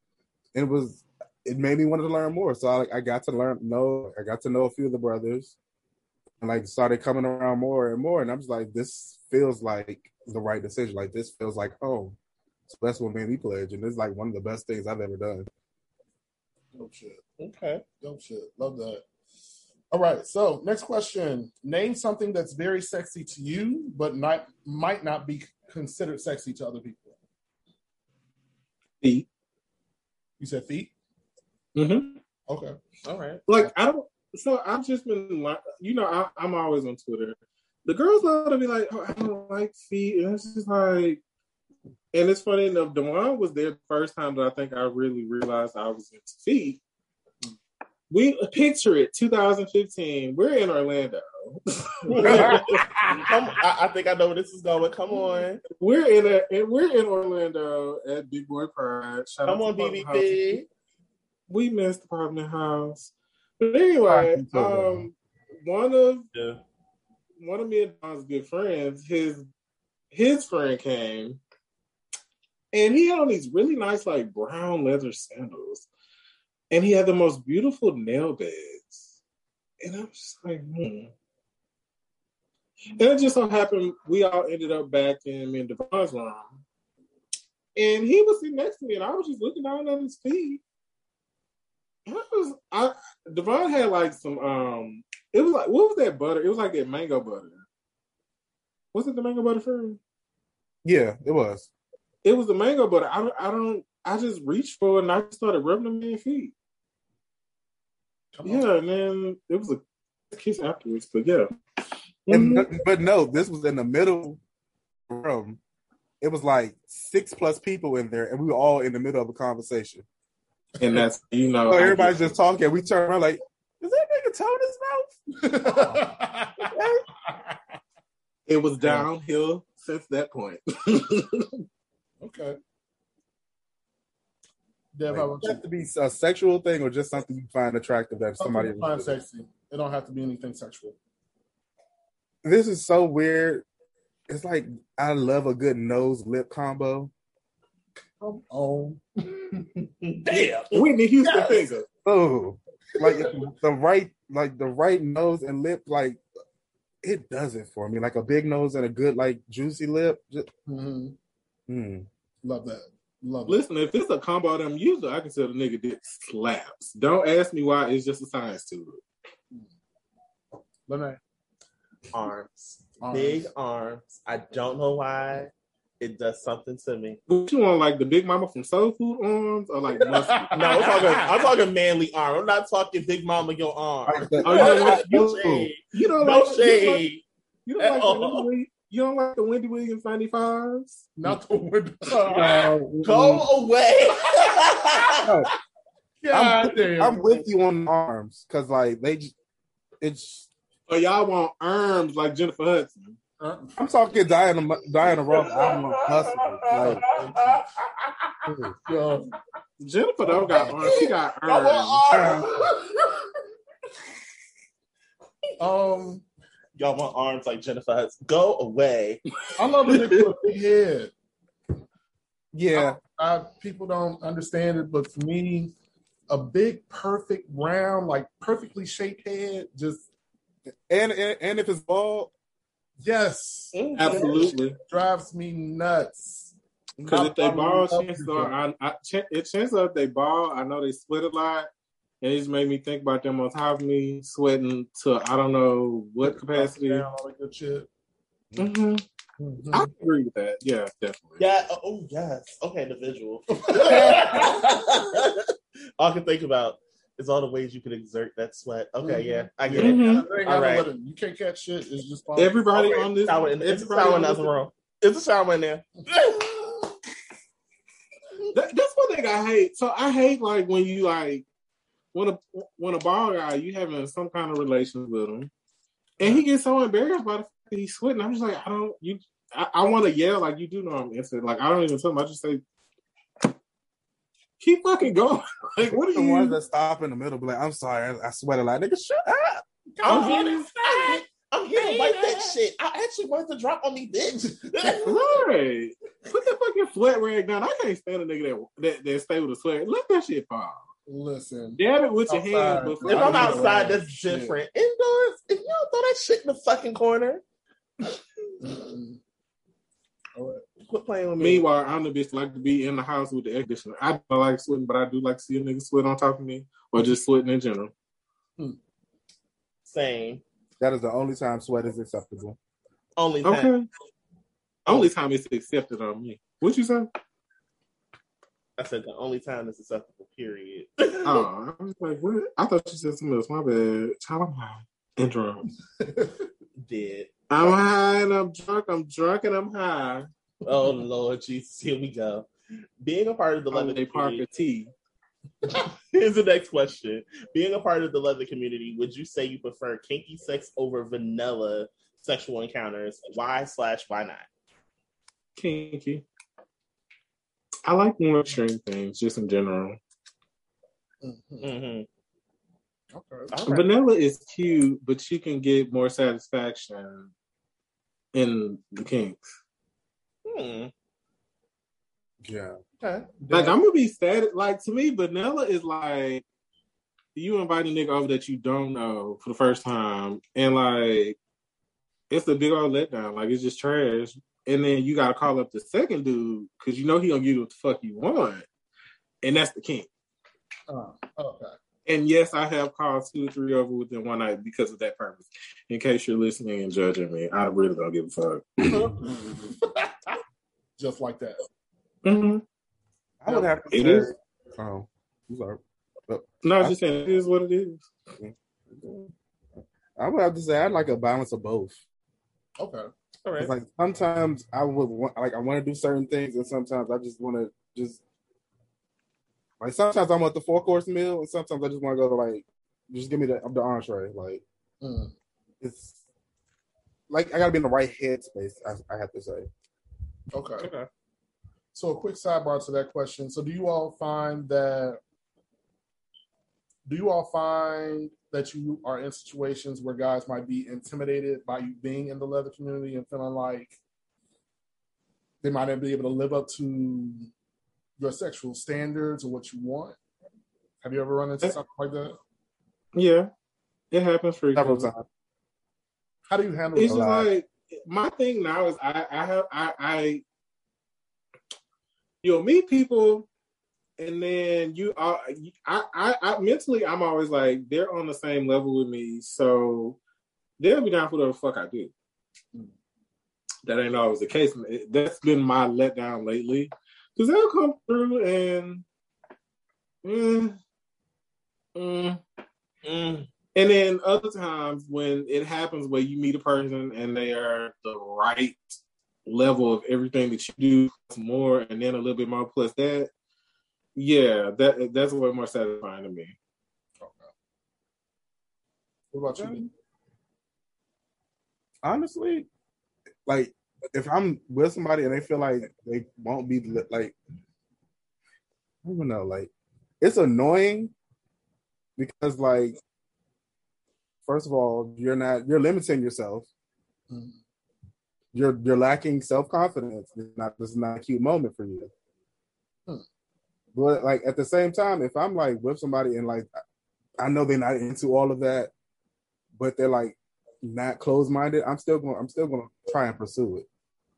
And it was, it made me want to learn more. So I, I got to learn, know, I got to know a few of the brothers, and like started coming around more and more. And I'm just like, this feels like the right decision. Like this feels like home. So that's what made me pledge, and it's like one of the best things I've ever done. Dope shit. Okay. Dope shit. Love that. All right. So next question. Name something that's very sexy to you, but not might not be considered sexy to other people. feet You said feet? mm-hmm. Okay. All right. like I don't. So I've just been like, you know, I, I'm always on Twitter. The girls love to be like, oh, I don't like feet, and it's just like, and it's funny enough. Dewan was there the first time that I think I really realized I was into feet. We picture it, 2015. We're in Orlando. Come, I, I think I know where this is going. Come on. we're in a, and we're in Orlando at Big Boy Pride. Shout Come out on, to Parliament House. BBP. We missed Parliament House. But anyway, um, one of Yeah. one of me and Don's good friends, his his friend came, and he had on these really nice like brown leather sandals, and he had the most beautiful nail beds, and I'm just like, hmm. And it just so happened we all ended up back in me and Devon's room, and he was sitting next to me, and I was just looking down at his feet. I was, I Devon had like some um it was like what was that butter? It was like that mango butter. Was it the mango butter for? Yeah, it was. It was the mango butter. I don't I don't I just reached for it and I started rubbing the man's feet. Come on. Yeah, and then it was a kiss afterwards, but yeah. And, Mhm. but no, this was in the middle room. It was like six plus people in there, and we were all in the middle of a conversation. And that's you know So everybody's just talking. We turn around like, is that nigga Tony's mouth? it was downhill since that point. okay. Dev, how about Does it you? have to be a sexual thing or just something you find attractive that Somebody somebody find sexy. It don't have to be anything sexual. This is so weird. It's like I love a good nose lip combo. Come on. Damn. Whitney Houston Yes. finger. Oh, like if the right, like the right nose and lip, like it does it for me. Like a big nose and a good, like juicy lip. Just, Mhm. mm. Love that. Love it. Listen, if it's a combo of them, usually I can tell the nigga dick slaps. Don't ask me why. It's just a science to it. Let me. Arms. Arms. Big arms. I don't know why. It does something to me. What you want, like the Big Mama from Soul Food arms, or like muscle? No, I'm talking. I'm talking manly arm. I'm not talking big mama your arm. Oh, you don't like No you, shade. you don't No like you don't like, you don't like At the all. Wendy Williams, you don't like the Wendy Williams ninety fives. Not the Wendy. window. Go away. No, God damn. I'm with you on the arms because like they just it's Or y'all want arms like Jennifer Hudson? Uh, I'm talking Diana Diana Ross album hustle. Like, yo. Jennifer don't got arms. She got I arms. want arms. Um, Y'all want arms like Jennifer Hudson. Go away. I love a nigga with a big head. yeah, I, people don't understand it, but for me, a big, perfect, round, like perfectly shaped head, just and and, and if it's bald, yes, mm-hmm. Absolutely. drives me nuts. Because if they I'm- ball, chances are, I, I, ch- it chances are if they ball, I know they split a lot. And it just made me think about them on top of me, sweating to I don't know what capacity. Down, all that good shit. hmm Mhm. I agree with that. Yeah, definitely. Yeah. Oh, oh, yes. Okay. The visual. all I can think about is all the ways you can exert that sweat. Okay. Yeah. I get it. Mhm. There ain't All nothing right. with it. You can't catch shit. It's just fine. Everybody Okay, on this, shower in- It's a everybody shower on in this- the room. It's a shower in there. That, that's one thing I hate. So I hate like when you like when a when a ball guy you having some kind of relations with him, and he gets so embarrassed by the fact that he's sweating. I'm just like, I don't you. I, I want to yell like you do know I'm instant. Like I don't even tell him. I just say, keep fucking going. like what are you the ones that stop in the middle, be like, "I'm sorry, I, I sweat a lot." Nigga, shut up. I'm here to fight. I'm here to wipe that shit. I actually wanted to drop on me, bitch. Right. Put that fucking sweat rag down. I can't stand a nigga that that, that stay with a sweat. Let that shit fall. Listen, damn it with your Outside. hands. If Before if I'm I you- outside, know. that's different. Indoors, if you don't throw that shit in the fucking corner, quit playing with me. Meanwhile, I'm the bitch like to be in the house with the air conditioner. I don't like sweating, but I do like to see a nigga sweat on top of me or just sweating in general. Same. That is the only time sweat is acceptable. Only time. Okay. Only time it's accepted on me. What you say? I said the only time it's acceptable. Period. Oh, I was like, what? I thought you said something else. My bad. Child, I'm high and drunk. Did. I'm high and I'm drunk. I'm drunk and I'm high. Oh Lord Jesus, here we go. Being a part of the leather. Parker T. Here's the next question. Being a part of the leather community, would you say you prefer kinky sex over vanilla sexual encounters? Why slash why not? Kinky. I like more extreme things, just in general. Mhm. Mm-hmm. Okay. All right. Vanilla is cute, but you can get more satisfaction in the kinks. Hmm. Yeah. Okay. Like I'm gonna be sad. Like to me, vanilla is like you invite a nigga over that you don't know for the first time, and like it's a big old letdown. Like it's just trash. And then you gotta call up the second dude because you know he gonna give you what the fuck you want, and that's the kink. Uh, okay. And yes, I have called two or three over within one night because of that purpose. In case you're listening and judging me, I really don't give a fuck. Just like that. Mm-hmm. I would have to It say. is. Oh, I'm sorry. No, I'm just saying it is what it is. I would have to say I'd like a balance of both. Okay. All right. Like sometimes I would want, like I want to do certain things, and sometimes I just want to just like sometimes I want the four course meal, and sometimes I just want to go to like just give me the the entree. Like Mm. it's like I gotta be in the right headspace. I, I have to say. Okay. Okay. So a quick sidebar to that question. So do you all find that do you all find that you are in situations where guys might be intimidated by you being in the leather community and feeling like they might not be able to live up to your sexual standards or what you want? Have you ever run into something like that? Yeah, it happens for Several. How do you handle It's it? just like my thing now is I I have I I you'll meet people, and then you are. I, I, I mentally, I'm always like they're on the same level with me, so they'll be down for whatever the fuck I do. That ain't always the case. That's been my letdown lately, because they'll come through and. Mm, mm, mm. And then other times when it happens where you meet a person and they are the right level of everything that you do more and then a little bit more plus that, yeah, that that's way more satisfying to me. Okay. What about you? Honestly, like if I'm with somebody and they feel like they won't be like, I don't know, like it's annoying because like first of all, you're not you're limiting yourself. Mm-hmm. You're you're lacking self confidence. Not this is not a cute moment for you. Hmm. But like at the same time, if I'm like with somebody and like I know they're not into all of that, but they're like not closed minded, I'm still going I'm still gonna try and pursue it.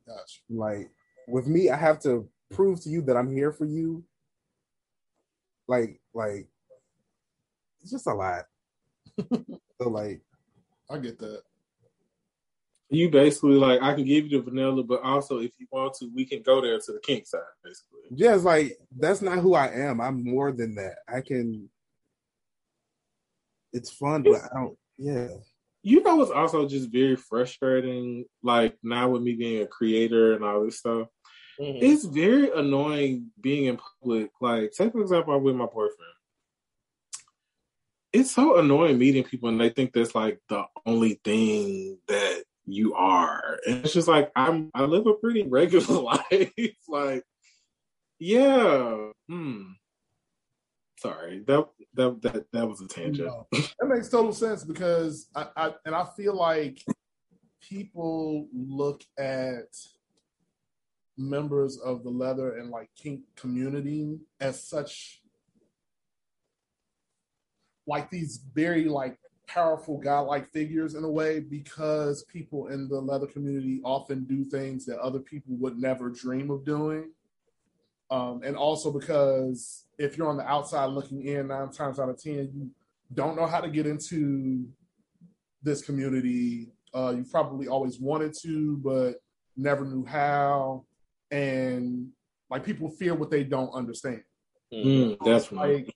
Gotcha. Like with me, I have to prove to you that I'm here for you. Like like it's just a lot. so like I get that. You basically like I can give you the vanilla, but also if you want to, we can go there to the kink side, basically. Yeah, it's like that's not who I am. I'm more than that. I can. It's fun, but I don't. Yeah. You know, it's also just very frustrating. Like now with me being a creator and all this stuff, mm-hmm. it's very annoying being in public. Like, take for example, I'm with my boyfriend it's so annoying meeting people and they think that's like the only thing that you are. And it's just like I'm I live a pretty regular life. like, yeah. Hmm. Sorry. That that that that was a tangent. No, that makes total sense because I, I and I feel like people look at members of the leather and like kink community as such like these very like powerful godlike figures in a way because people in the leather community often do things that other people would never dream of doing. Um, and also because if you're on the outside looking in, nine times out of ten, you don't know how to get into this community. Uh, you probably always wanted to, but never knew how. And like people fear what they don't understand. Mm, that's right. Like,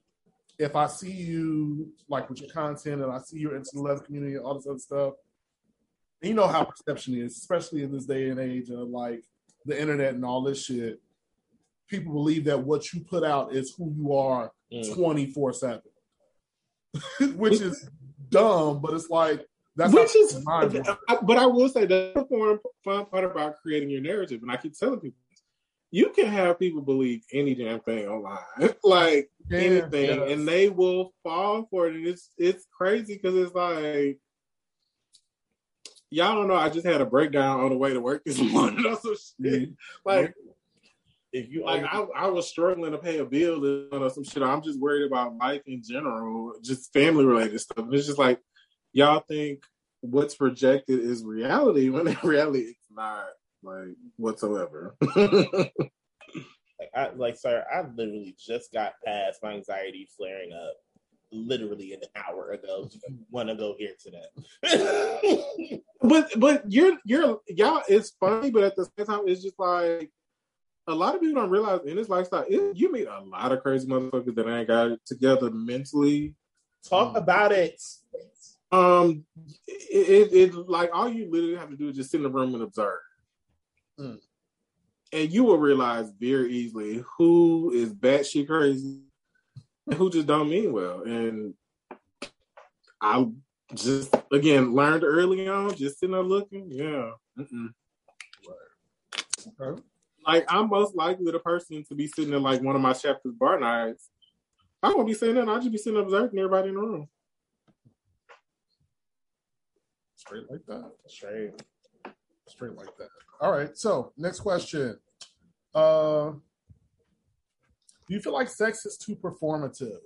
if I see you like with your content and I see you're into the leather community and all this other stuff, you know how perception is, especially in this day and age of like the internet and all this shit. People believe that what you put out is who you are mm. twenty four seven, which is dumb. But it's like that's which is. But I will say the fun part about creating your narrative, and I keep telling people you can have people believe any damn thing online, like yeah, anything, yes. and they will fall for it. And it's it's crazy because it's like y'all don't know. I just had a breakdown on the way to work this morning. Some shit. Mm-hmm. Like if you like, I, I was struggling to pay a bill or some shit. I'm just worried about life in general, just family related stuff. And it's just like y'all think what's projected is reality when in reality it's not like whatsoever. like I like, sir, I literally just got past my anxiety flaring up literally an hour ago. Do you want to go here to that? but but you're you're y'all. It's funny, but at the same time, it's just like a lot of people don't realize in this lifestyle, it, you meet a lot of crazy motherfuckers that ain't got it together mentally. Talk about it. Um, it, it, it like all you literally have to do is just sit in the room and observe. Mm. And you will realize very easily who is batshit crazy and who just don't mean well. And I just again learned early on, just sitting there looking, yeah. Okay. Like I'm most likely the person to be sitting in like one of my chapters bar nights. I won't be sitting there. I'll just be sitting observing everybody in the room. Straight like that. Straight. Straight like that. All right. So next question. Uh, do you feel like sex is too performative?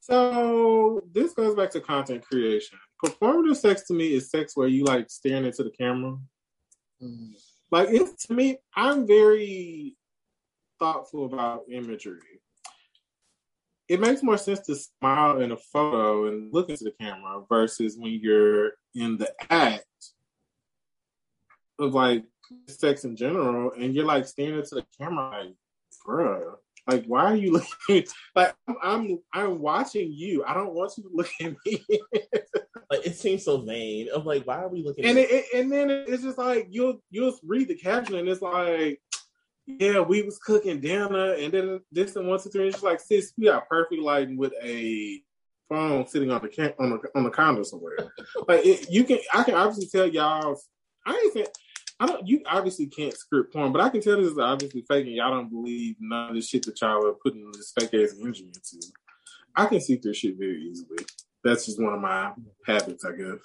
So this goes back to content creation. Performative sex to me is sex where you like staring into the camera. Mm. Like it's to me, I'm very thoughtful about imagery. It makes more sense to smile in a photo and look into the camera versus when you're in the act of like sex in general and you're like staring into the camera like, bruh, like why are you looking like I'm, I'm I'm watching you. I don't want you to look at me. Like it seems so vain. I'm like, why are we looking? and at it, it- and then it's just like you'll you'll read the caption and it's like, yeah, we was cooking dinner and then this and one two three. It's just like sis, we got perfect lighting with a phone sitting on the can- on the on the counter somewhere. like it, you can, I can obviously tell y'all. I ain't saying. I don't. You obviously can't script porn, but I can tell this is obviously fake, and y'all don't believe none of the shit that y'all are putting this fake ass energy into. I can see through shit very easily. That's just one of my habits, I guess.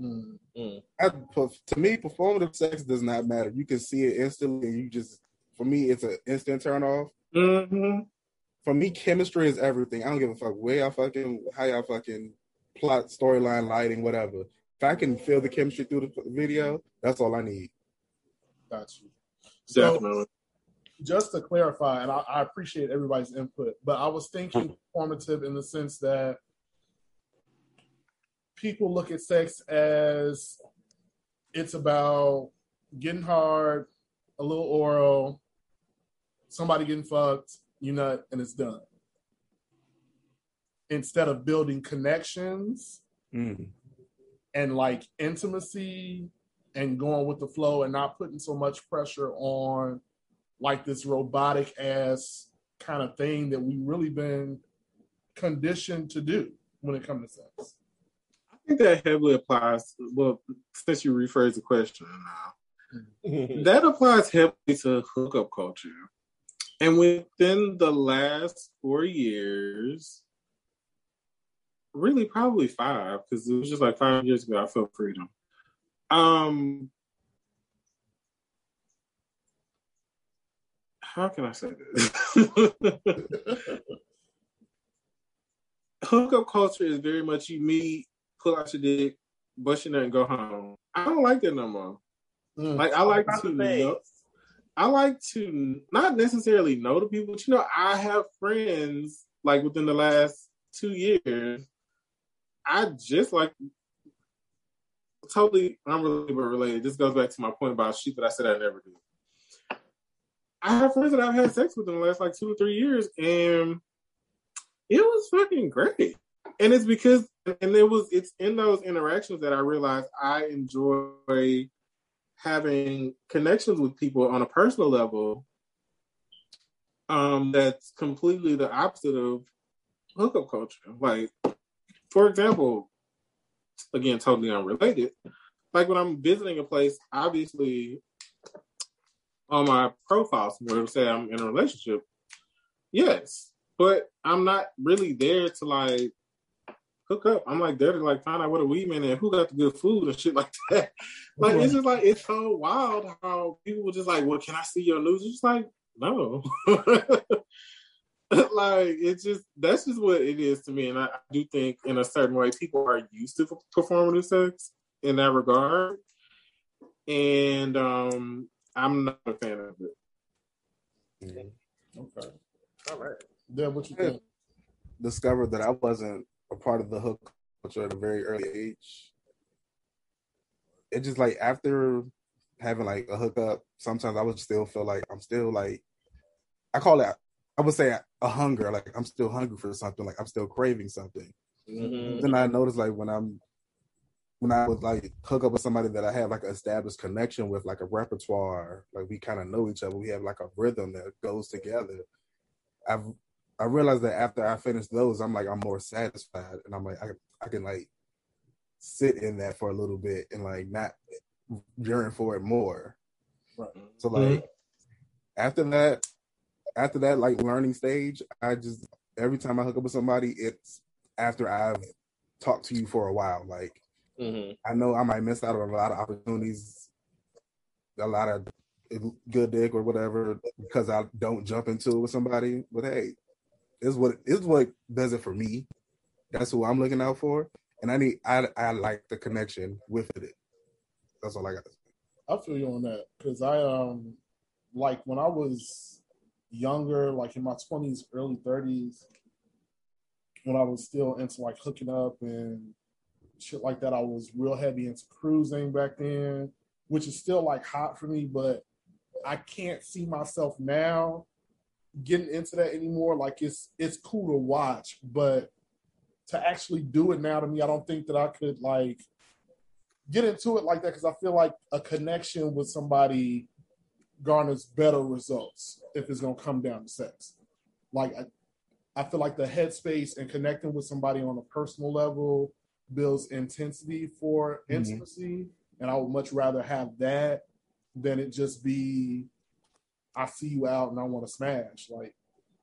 Mm. I, to me, performative sex does not matter. You can see it instantly, and you just, for me, it's an instant turn off. Mm-hmm. For me, chemistry is everything. I don't give a fuck where y'all fucking, how y'all fucking plot, storyline, lighting, whatever. If I can feel the chemistry through the video, that's all I need. Got you. So, Definitely. just to clarify, and I, I appreciate everybody's input, but I was thinking hmm. formative in the sense that people look at sex as it's about getting hard, a little oral, somebody getting fucked, you nut, and it's done. Instead of building connections Mm. and like intimacy and going with the flow and not putting so much pressure on like this robotic ass kind of thing that we've really been conditioned to do when it comes to sex. I think that heavily applies. Well, since you rephrase the question now, that applies heavily to hookup culture. And within the last four years, really probably five, because it was just like five years ago I felt freedom. Um how can I say this? Hookup culture is very much you meet, pull out your dick, bust your nut, and go home. I don't like that no more. Mm. Like I like to know, I like to not necessarily know the people, but you know, I have friends like within the last two years. I just like totally unrelated related. This goes back to my point about shit that I said I never do. I have friends that I've had sex with in the last like two or three years, and it was fucking great. And it's because, and it was, it's in those interactions that I realized I enjoy having connections with people on a personal level. Um, that's completely the opposite of hookup culture. Like, for example, again, totally unrelated. Like when I'm visiting a place, obviously on my profile somewhere it'll say I'm in a relationship. Yes. But I'm not really there to like hook up. I'm like there to like find out what a we man and who got the good food and shit like that. Like it's just like it's so wild how people were just like, Well, can I see your news? It's just like, no. like it's just that's just what it is to me. And I, I do think in a certain way people are used to performative sex in that regard. And um I'm not a fan of it. Okay. All right. yeah what you think? Discovered that I wasn't a part of the hook culture at a very early age. It just like after having like a hookup, sometimes I would still feel like I'm still like I call it I would say a hunger, like I'm still hungry for something, like I'm still craving something. Mhm. Then I noticed like when I'm when I would like hook up with somebody that I have like an established connection with, like a repertoire, like we kind of know each other, we have like a rhythm that goes together. I've I realized that after I finish those, I'm like I'm more satisfied, and I'm like I I can like sit in that for a little bit and like not yearn for it more. Right. So like after that, after that like learning stage, I just every time I hook up with somebody, it's after I've talked to you for a while. Like Mhm. I know I might miss out on a lot of opportunities, a lot of good dick or whatever because I don't jump into it with somebody. But hey, is what is what does it for me. That's who I'm looking out for, and I need I I like the connection with it. That's all I got. I feel you on that because I um like when I was younger, like in my twenties, early thirties, when I was still into like hooking up and shit like that, I was real heavy into cruising back then, which is still like hot for me, but I can't see myself now getting into that anymore. Like it's it's cool to watch, but to actually do it now to me, I don't think that I could like get into it like that because I feel like a connection with somebody garners better results if it's gonna come down to sex. Like I, I feel like the headspace and connecting with somebody on a personal level builds intensity for Mhm. intimacy, and I would much rather have that than it just be I see you out and I want to smash. Like,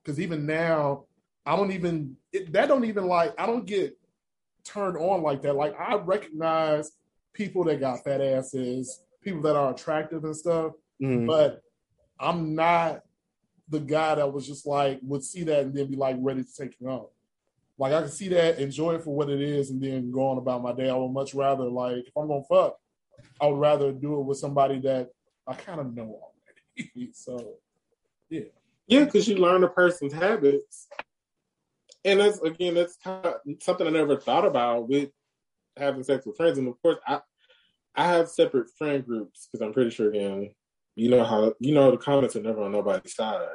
because even now, I don't even it, that don't even like I don't get turned on like that. Like I recognize people that got fat asses, people that are attractive and stuff, Mhm. but I'm not the guy that was just like would see that and then be like ready to take it on. Like I can see that, enjoy it for what it is, and then go on about my day. I would much rather like if I'm gonna fuck, I would rather do it with somebody that I kind of know. so yeah. Yeah, because you learn a person's habits, and that's again that's kind of something I never thought about with having sex with friends. And of course, I I have separate friend groups because I'm pretty sure again, you know how you know the comments are never on nobody's side.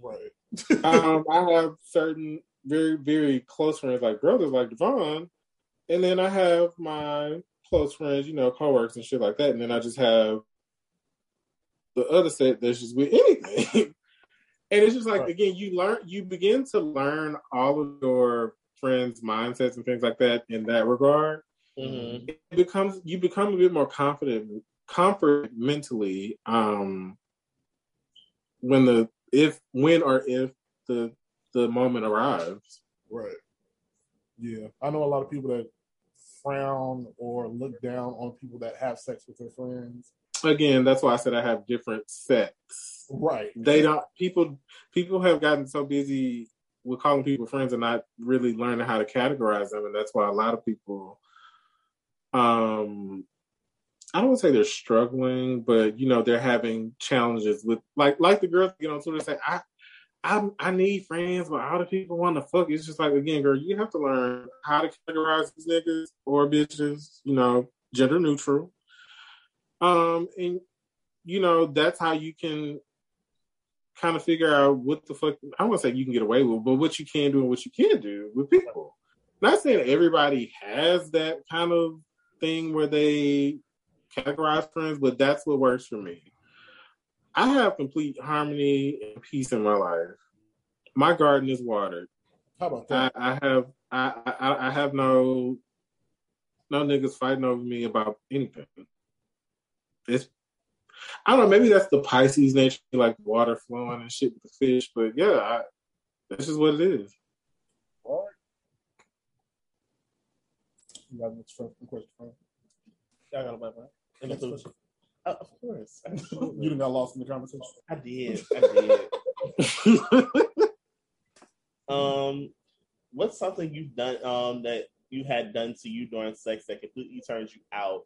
Right. um, I have certain very very close friends like brothers like Devon, and then I have my close friends, you know, coworkers and shit like that, and then I just have the other set that's just with anything. and it's just like Right. again, you learn, you begin to learn all of your friends' mindsets and things like that in that regard. Mhm. It becomes you become a bit more confident, comfort mentally. Um, when the if when or if the the moment arrives. Right. Yeah. I know a lot of people that frown or look down on people that have sex with their friends. Again, that's why I said I have different sets. Right. They don't people people have gotten so busy with calling people friends and not really learning how to categorize them, and that's why a lot of people um I don't want to say they're struggling, but you know, they're having challenges with like like the girls get on Twitter and say, I I I need friends, but all the people want to fuck. It's just like again, girl, you have to learn how to categorize these niggas or bitches, you know, gender neutral. Um, and you know, that's how you can kind of figure out what the fuck I won't say you can get away with, but what you can do and what you can't do with people. Not saying everybody has that kind of thing where they categorize friends, but that's what works for me. I have complete harmony and peace in my life. My garden is watered. How about I, that? I have I, I I have no no niggas fighting over me about anything. It's I don't know, maybe that's the Pisces nature, like water flowing and shit with the fish, but yeah, I, that's just what it is. All right. You got next question, Frank? Y'all got a bye bye. Question. Uh, of course. You done got lost in the conversation. I did. I did. um, what's something you've done um that you had done to you during sex that completely turns you out,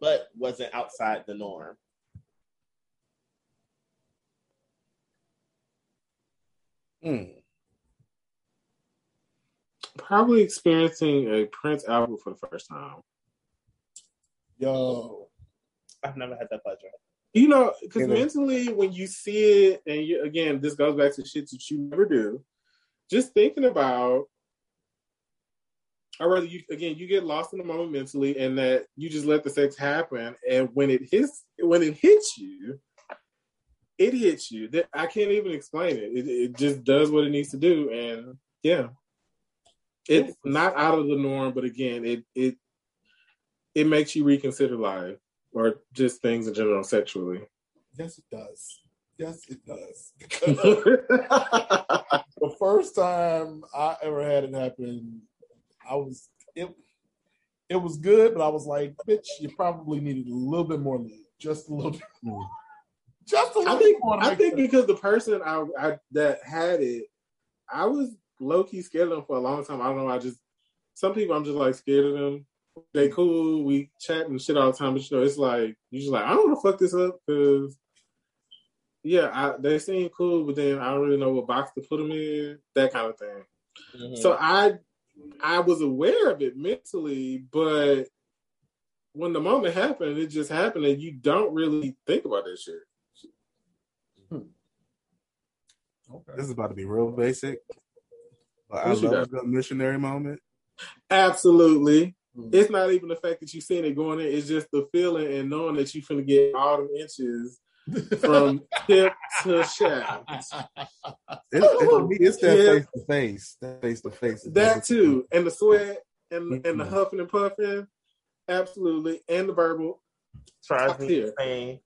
but wasn't outside the norm? Mm. Probably experiencing a Prince album for the first time. Yo. I've never had that pleasure. You know, because Either. mentally, when you see it, and you, again, this goes back to shit that you never do. Just thinking about, or rather, you again, you get lost in the moment mentally, and that you just let the sex happen, and when it hits, when it hits you, it hits you. That I can't even explain it. It, it just does what it needs to do, and yeah, it's not out of the norm, but again, it it it makes you reconsider life or just things in general sexually. Yes, it does. Yes, it does. the first time I ever had it happen, I was it. It was good, but I was like, "Bitch, you probably needed a little bit more lead, just a little bit, more. just a little I think more." I think sense. because the person I, I that had it, I was low key scared of them for a long time. I don't know. I just some people I'm just like scared of them. they cool, we chat and shit all the time, but you know, it's like you just like I don't want to fuck this up because yeah, I, they seem cool, but then I don't really know what box to put them in, that kind of thing. Mhm. So I I was aware of it mentally, but when the moment happened, it just happened, and you don't really think about that shit. Okay. This is about to be real basic. But I What you love a got? good missionary moment. Absolutely. Mhm. It's not even the fact that you've seen it going in, it's just the feeling and knowing that you're going to get all the inches from tip to shaft. It, it, for me, it's that face to face. That face to face. That too. And the sweat and and the Mhm. huffing and puffing. Absolutely. And the verbal. Tries me Here. insane.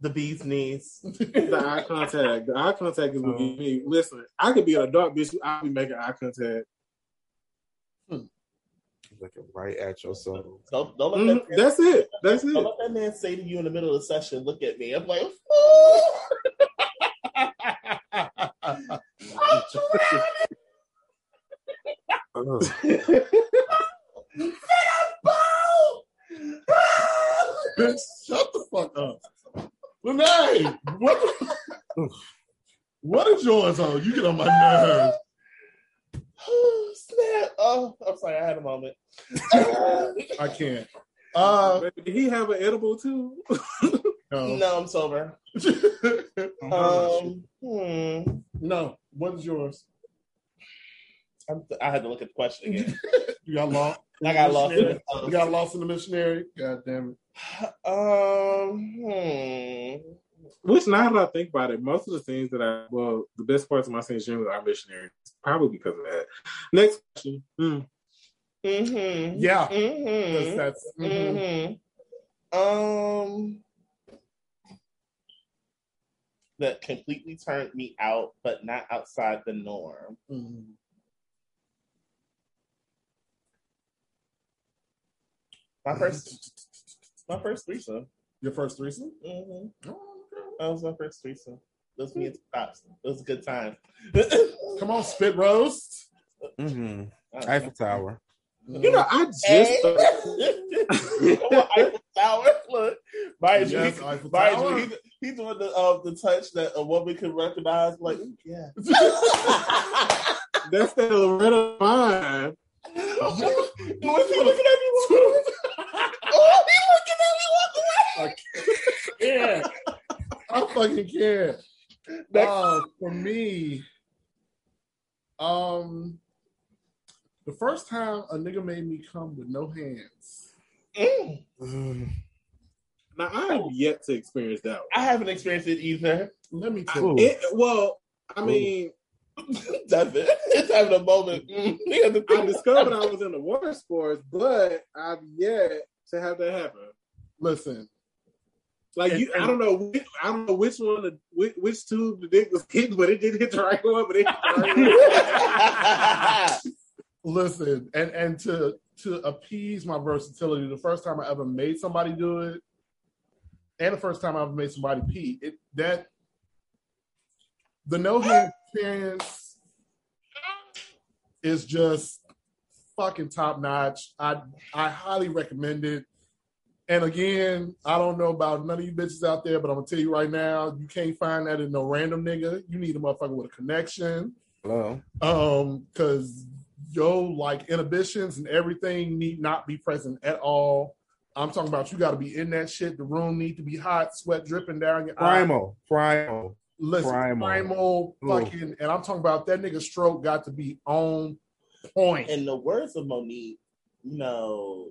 The bee's knees. The eye contact. The eye contact is what get me. Listen, I could be in a dark bitch, I'll be making eye contact. Looking right at your soul. Don't, don't, let Mhm. that man, That's it. That's it. don't it. let that man say to you in the middle of the session, look at me. I'm like, Ugh. Bitch, shut the fuck up. Renee, what, the- what is yours on? You get on my nerves. Snap. Oh, I'm sorry, I had a moment. I can't. Uh, Did he have an edible too? no. no, I'm sober. Um, hmm. no. What is yours? I'm, I had to look at the question again. You got lost. I got lost. in Missionary? the You got lost in the missionary. God damn it. Um, hmm. Which now that I think about it, most of the things that I well, the best parts of my scenes generally are missionary. Probably because of that. Next question. Hmm. Mm-hmm. Yeah. Mm-hmm. That's, that's mhm. Mm-hmm. Um, that completely turned me out, but not outside the norm. Mhm. My first, my first threesome. Your first threesome? Mm-hmm. Oh, okay. That was my first threesome. It was me and Pops. It was a good time. Come on, spit roast. hmm Eiffel Tower. You know, I just Hey. On, Eiffel Tower. Look, mind you, Yes, he- Eiffel mind Tower. you, he, he's doing the uh, the touch that a woman can recognize. Like, yeah. that's that Loretta mine. Was he looking at me? walk away? oh, he looking at me. Walk away. Yeah. I fucking can't. Next. Uh, for me, um, the first time a nigga made me come with no hands. Mm, Ugh. Now I have yet to experience that. One. I haven't experienced it either. Let me I- tell you. It, well, I mean, That's it. It's having a moment. Mm, he had to I think discovered I was in the water sports, but I've yet to have that happen. Listen, Like you, I don't know, which, I don't know which one, the, which, which tube the dick was hitting, but it did hit the right one, but it right listen, and and to to appease my versatility, the first time I ever made somebody do it, and the first time I ever made somebody pee, it that the no hand experience is just fucking top notch. I I highly recommend it. And again, I don't know about none of you bitches out there, but I'm gonna tell you right now, you can't find that in no random nigga. You need a motherfucker with a connection. Hello. Um, because yo, like inhibitions and everything need not be present at all. I'm talking about you got to be in that shit. The room need to be hot, sweat dripping down your eye. Primal. Primal. Listen, Primal. primal, Ooh. fucking, and I'm talking about that nigga stroke got to be on point. In the words of Monique, you know,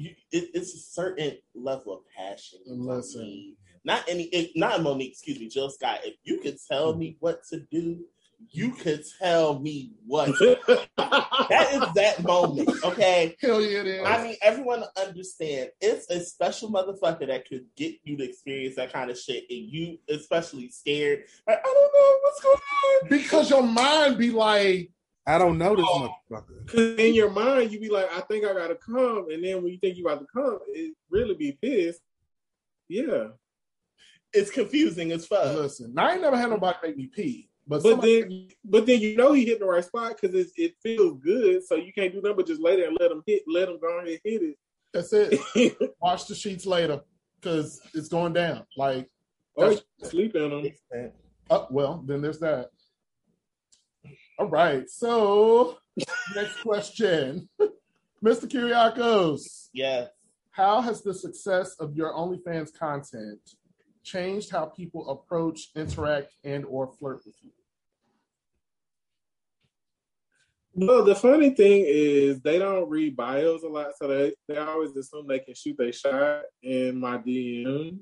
you, it, it's a certain level of passion. Listen. Not any, it, not Monique. Excuse me, Jill Scott. If you could tell hmm. me what to do, you could tell me what. that is that moment. Okay. Hell yeah, it is. I mean, everyone understand it's a special motherfucker that could get you to experience that kind of shit, and you especially scared. Like, I don't know what's going on. because your mind be like, I don't know this Oh. motherfucker. Cause in your mind, you be like, I think I gotta come, and then when you think you about to come, it really be pissed. Yeah, It's confusing as fuck. listen, I ain't never had nobody make me pee. But, but somebody- then, but then you know he hit the right spot because it it feels good, so you can't do nothing but just lay there and let him hit, let him go ahead and hit it. That's it. Wash the sheets later because it's going down. Like, or sleep in them. uh, well, then there's that. All right. So, next question, Mr. Kyracios. Yeah. How has the success of your OnlyFans content changed how people approach, interact, and or flirt with you? No, the funny thing is they don't read bios a lot, so they, they always assume they can shoot their shot in my DMs.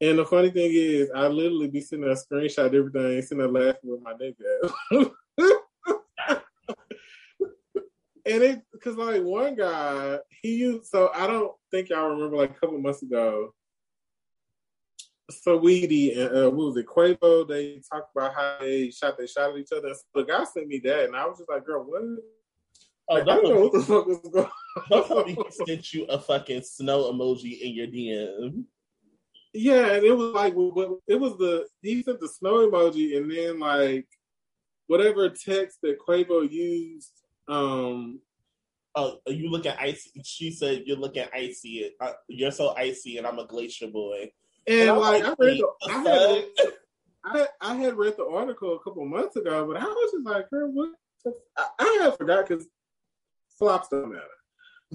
And the funny thing is, I literally be sending a screenshot of everything, sitting there laughing with my nigga. and it, cause like one guy, he used, so I don't think y'all remember like a couple months ago, Saweetie and uh, what was it, Quavo? They talked about how they shot they shot at each other. So the guy sent me that, and I was just like, "Girl, what?" Oh, Like, I don't know what the fuck was going. Don't tell me he sent you a fucking snow emoji in your DM. Yeah, and it was like it was the he sent the snow emoji, and then like whatever text that Quavo used. Um, Oh, you look at icy. She said you're looking icy. Uh, you're so icy, and I'm a glacier boy. and I'm like I read, the, I had I, I had read the article a couple months ago, but I was just like, "Girl, what?" the- I, I had forgot because flops don't matter.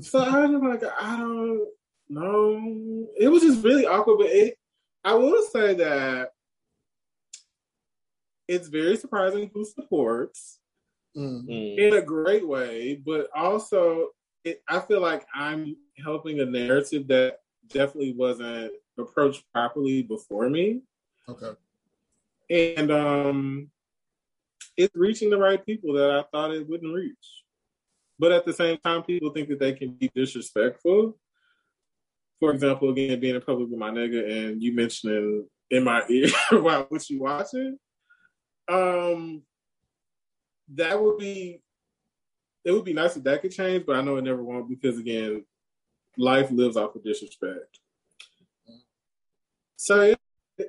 So I was like, I don't know. It was just really awkward, but it, I will say that it's very surprising who supports Mm. Mm. in a great way, but also it, I feel like I'm helping a narrative that definitely wasn't approached properly before me. Okay. and um it's reaching the right people that I thought it wouldn't reach. But at the same time, people think that they can be disrespectful. For example, again, being in public with my nigga and you mentioning in my ear about what you watching. Um that would be it would be nice if that could change, but I know it never won't because again, life lives off of disrespect. So it,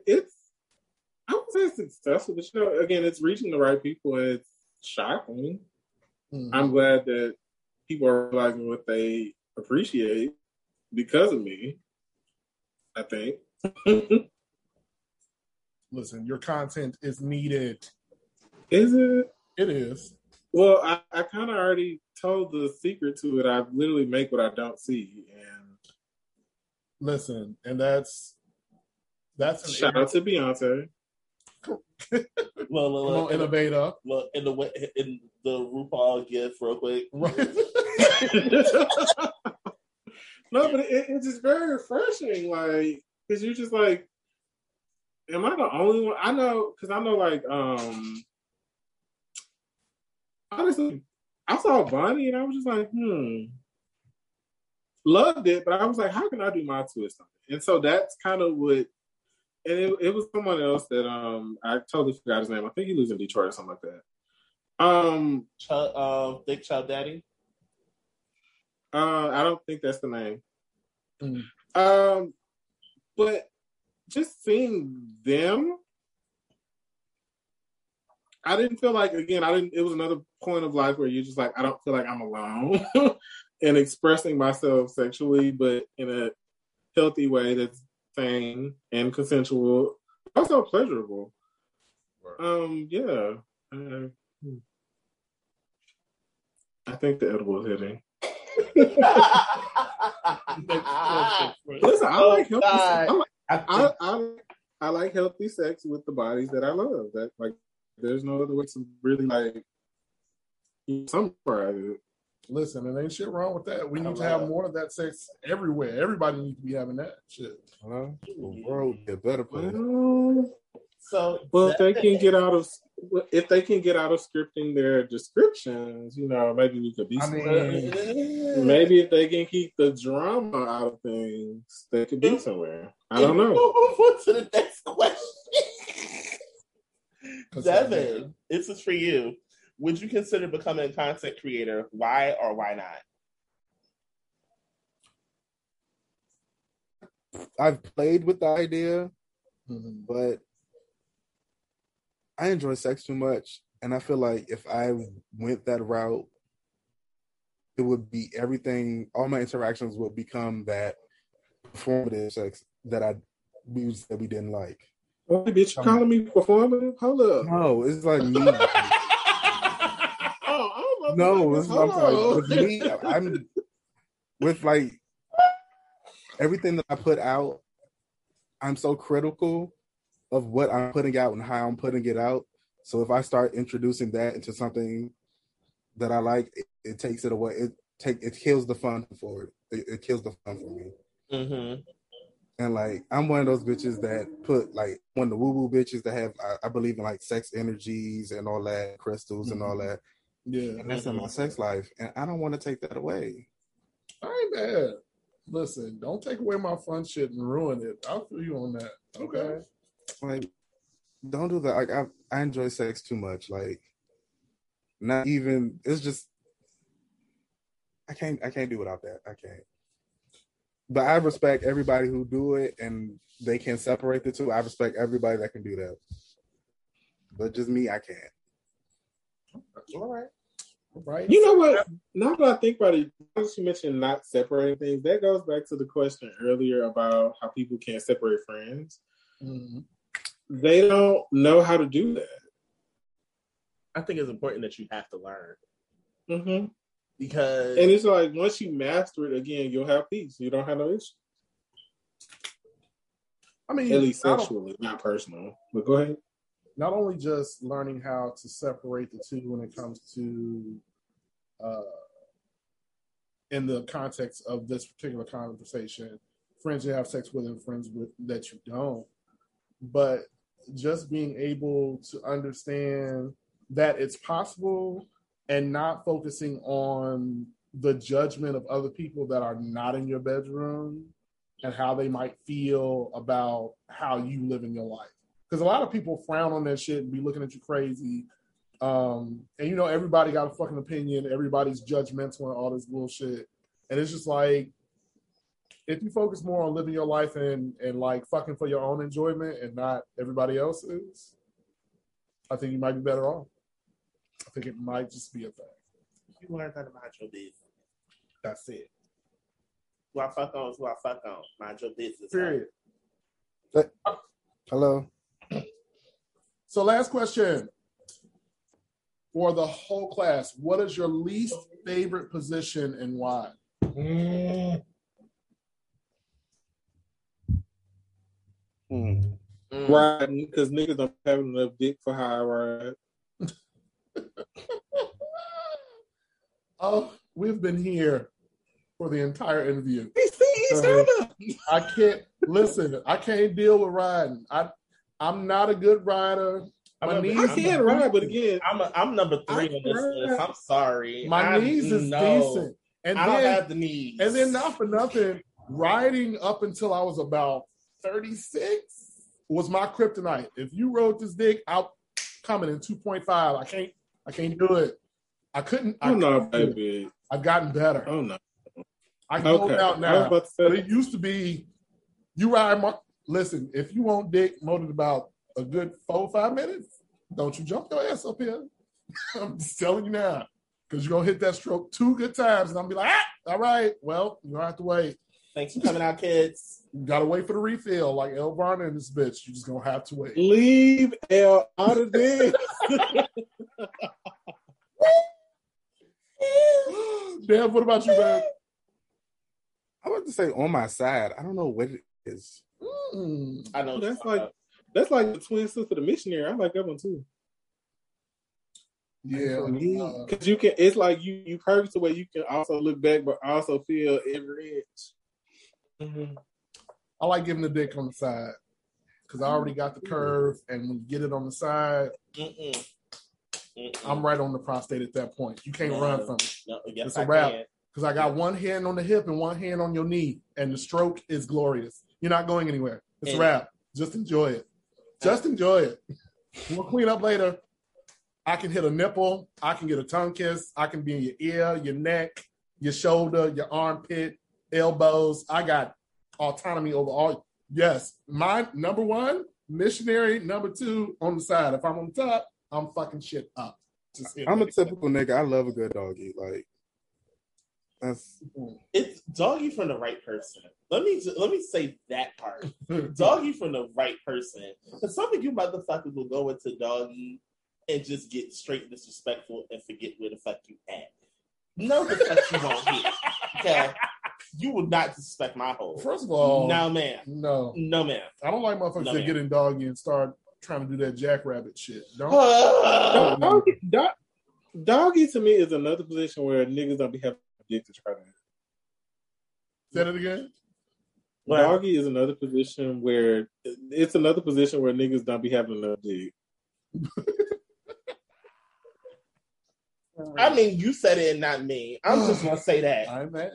it's I would say it's successful, but you know, again, it's reaching the right people and it's shocking. Mm. I'm glad that people are realizing what they appreciate because of me. I think. Listen, your content is needed. Is it? It is. Well, I, I kind of already told the secret to it. I literally make what I don't see, and Listen, and that's that's an shout out to Beyonce. Well, Come well, on, well, in, innovator. well, in the way- in the RuPaul gift, real quick. Right. no, but it, it's just very refreshing, like because you're just like, am I the only one? I know because I know like um honestly, I saw Bonnie and I was just like, hmm, loved it, but I was like, how can I do my twist on it? And so that's kind of what. And it, it was someone else that um I totally forgot his name. I think he lives in Detroit or something like that. Um, Ch- uh, Thick Child Daddy. Uh, I don't think that's the name. Mm. Um, but just seeing them, I didn't feel like again. I didn't. It was another point of life where you're just like, I don't feel like I'm alone in expressing myself sexually, but in a healthy way that's sane and consensual, also pleasurable. Um, yeah. Uh, hmm. I think the edible is hitting. Listen, I Oh, like healthy. God. I like, I I, I, I like healthy sex with the bodies that I love. That like, there's no other way to really like summarize it. Listen, and ain't shit wrong with that. We need to have it. more of that sex everywhere. Everybody needs to be having that shit. Well, the world get better place. Well, so well, if they can get out of if they can get out of scripting their descriptions, you know, maybe we could be. I somewhere. mean- maybe if they can keep the drama out of things, they could be somewhere. I don't know. Move on to the next question. 'Cause- Devin, this is for you. Would you consider becoming a content creator? Why or why not? I've played with the idea, Mhm. but I enjoy sex too much, and I feel like if I went that route, it would be everything. All my interactions would become that performative sex that I we that we didn't like. Oh, bitch, you calling me performative? Hold up. No, it's like me. oh, I was no, it's, I'm sorry. With me, I'm with like everything that I put out. I'm so critical of what I'm putting out and how I'm putting it out. So if I start introducing that into something that I like, it, it takes it away. It take it kills the fun for it. It, it kills the fun for me. Mm-hmm. And like I'm one of those bitches that put like one of the woo woo bitches that have I, I believe in like sex energies and all that, crystals and all mm-hmm. that. Yeah, And that's in my sex life. And I don't want to take that away. I ain't mad. Listen, don't take away my fun shit and ruin it. I'll feel you on that. Okay. Like don't do that. Like I I enjoy sex too much. Like not even it's just I can't I can't do without that. I can't. But I respect everybody who do it and they can separate the two. I respect everybody that can do that. But just me, I can't. All right. All right. You know what? Now that I think about it, as you mentioned not separating things, that goes back to the question earlier about how people can't separate friends. Mhm. They don't know how to do that. I think it's important that you have to learn Mm-hmm. Because And it's like once you master it again, you'll have peace. You don't have no issue. I mean, At least sexually, not personal. But go ahead. not only just learning how to separate the two when it comes to, uh, in the context of this particular conversation, friends you have sex with and friends with that you don't, but just being able to understand that it's possible and not focusing on the judgment of other people that are not in your bedroom and how they might feel about how you live in your life. Because a lot of people frown on that shit and be looking at you crazy. Um, and you know, everybody got a fucking opinion, everybody's judgmental and all this bullshit. And it's just like if you focus more on living your life and and like fucking for your own enjoyment and not everybody else's, I think you might be better off. I think it might just be a thing. you learn that about your business. That's it. Who I fuck on is who I fuck on. Mind your business. Period. Hello. So last question. For the whole class, what is your least favorite position and why? Hmm. Mm. Riding because niggas don't have enough dick for high ride. Oh, we've been here for the entire interview. See, stand I can't listen. I can't deal with riding. I I'm not a good rider. I'm My a- knees, I can ride, but again, I'm a, I'm number three I on this tried. list. I'm sorry. my I knees is know. decent, and I don't then have the knees. and then not for nothing, riding up until I was about 36 was my kryptonite. If you rode this dick, out coming in 2.5. I can't I can't do it. I couldn't. I I'm not couldn't that do it. big. I've gotten better. Oh no. I can hold Okay. out I was now. about to But say it used to be you ride more. Listen, if you want dick more than about a good four or five minutes, don't you jump your ass up here. I'm just telling you now. Because you're gonna hit that stroke two good times, and I'm be like, ah, all right, well, you're gonna have to wait. Thanks for coming out, kids. You gotta wait for the refill, like El Varner and this bitch. You're just gonna have to wait. leave L out of this. Dan, what about you, man? I want to say on my side. I don't know what it is. Mm, I know That's like that's like the twin sister, the missionary. I like that one too. yeah, For uh, Because you can, it's like you you curve to where you can also look back, but also feel every inch. Mhm. I like giving the dick on the side because I already got the curve, and when you get it on the side, Mm-mm. Mm-mm. I'm right on the prostate at that point. You can't run from it No, yes, It's a I wrap. because I got one hand on the hip and one hand on your knee, and the stroke is glorious. You're not going anywhere. It's a wrap. Just enjoy it. Just enjoy it. We'll clean up later. I can hit a nipple. I can get a tongue kiss. I can be in your ear, your neck, your shoulder, your armpit, elbows. I got autonomy over all. Yes, my number one missionary. Number two on the side. If I'm on top, I'm fucking shit up. Just I'm a typical nigga. I love a good doggy. Like That's It's doggy from the right person. Let me let me say that part. Doggy from the right person. Because some of you motherfuckers will go into doggy and just get straight disrespectful and forget where the fuck you at. No, the fuck you won't here. Okay, you will not disrespect my hole. First of all, no, man, no, No, man. I don't like motherfuckers No, that ma'am. get in doggy and start trying to do that jackrabbit shit. Don't. Uh, Doggy, dog, doggy to me is another position where niggas don't be having a dick to try to. Say it again. Well- Doggy is another position where it's another position where niggas don't be having enough dick. I mean, you said it not me. I'm just gonna say that I'm mad.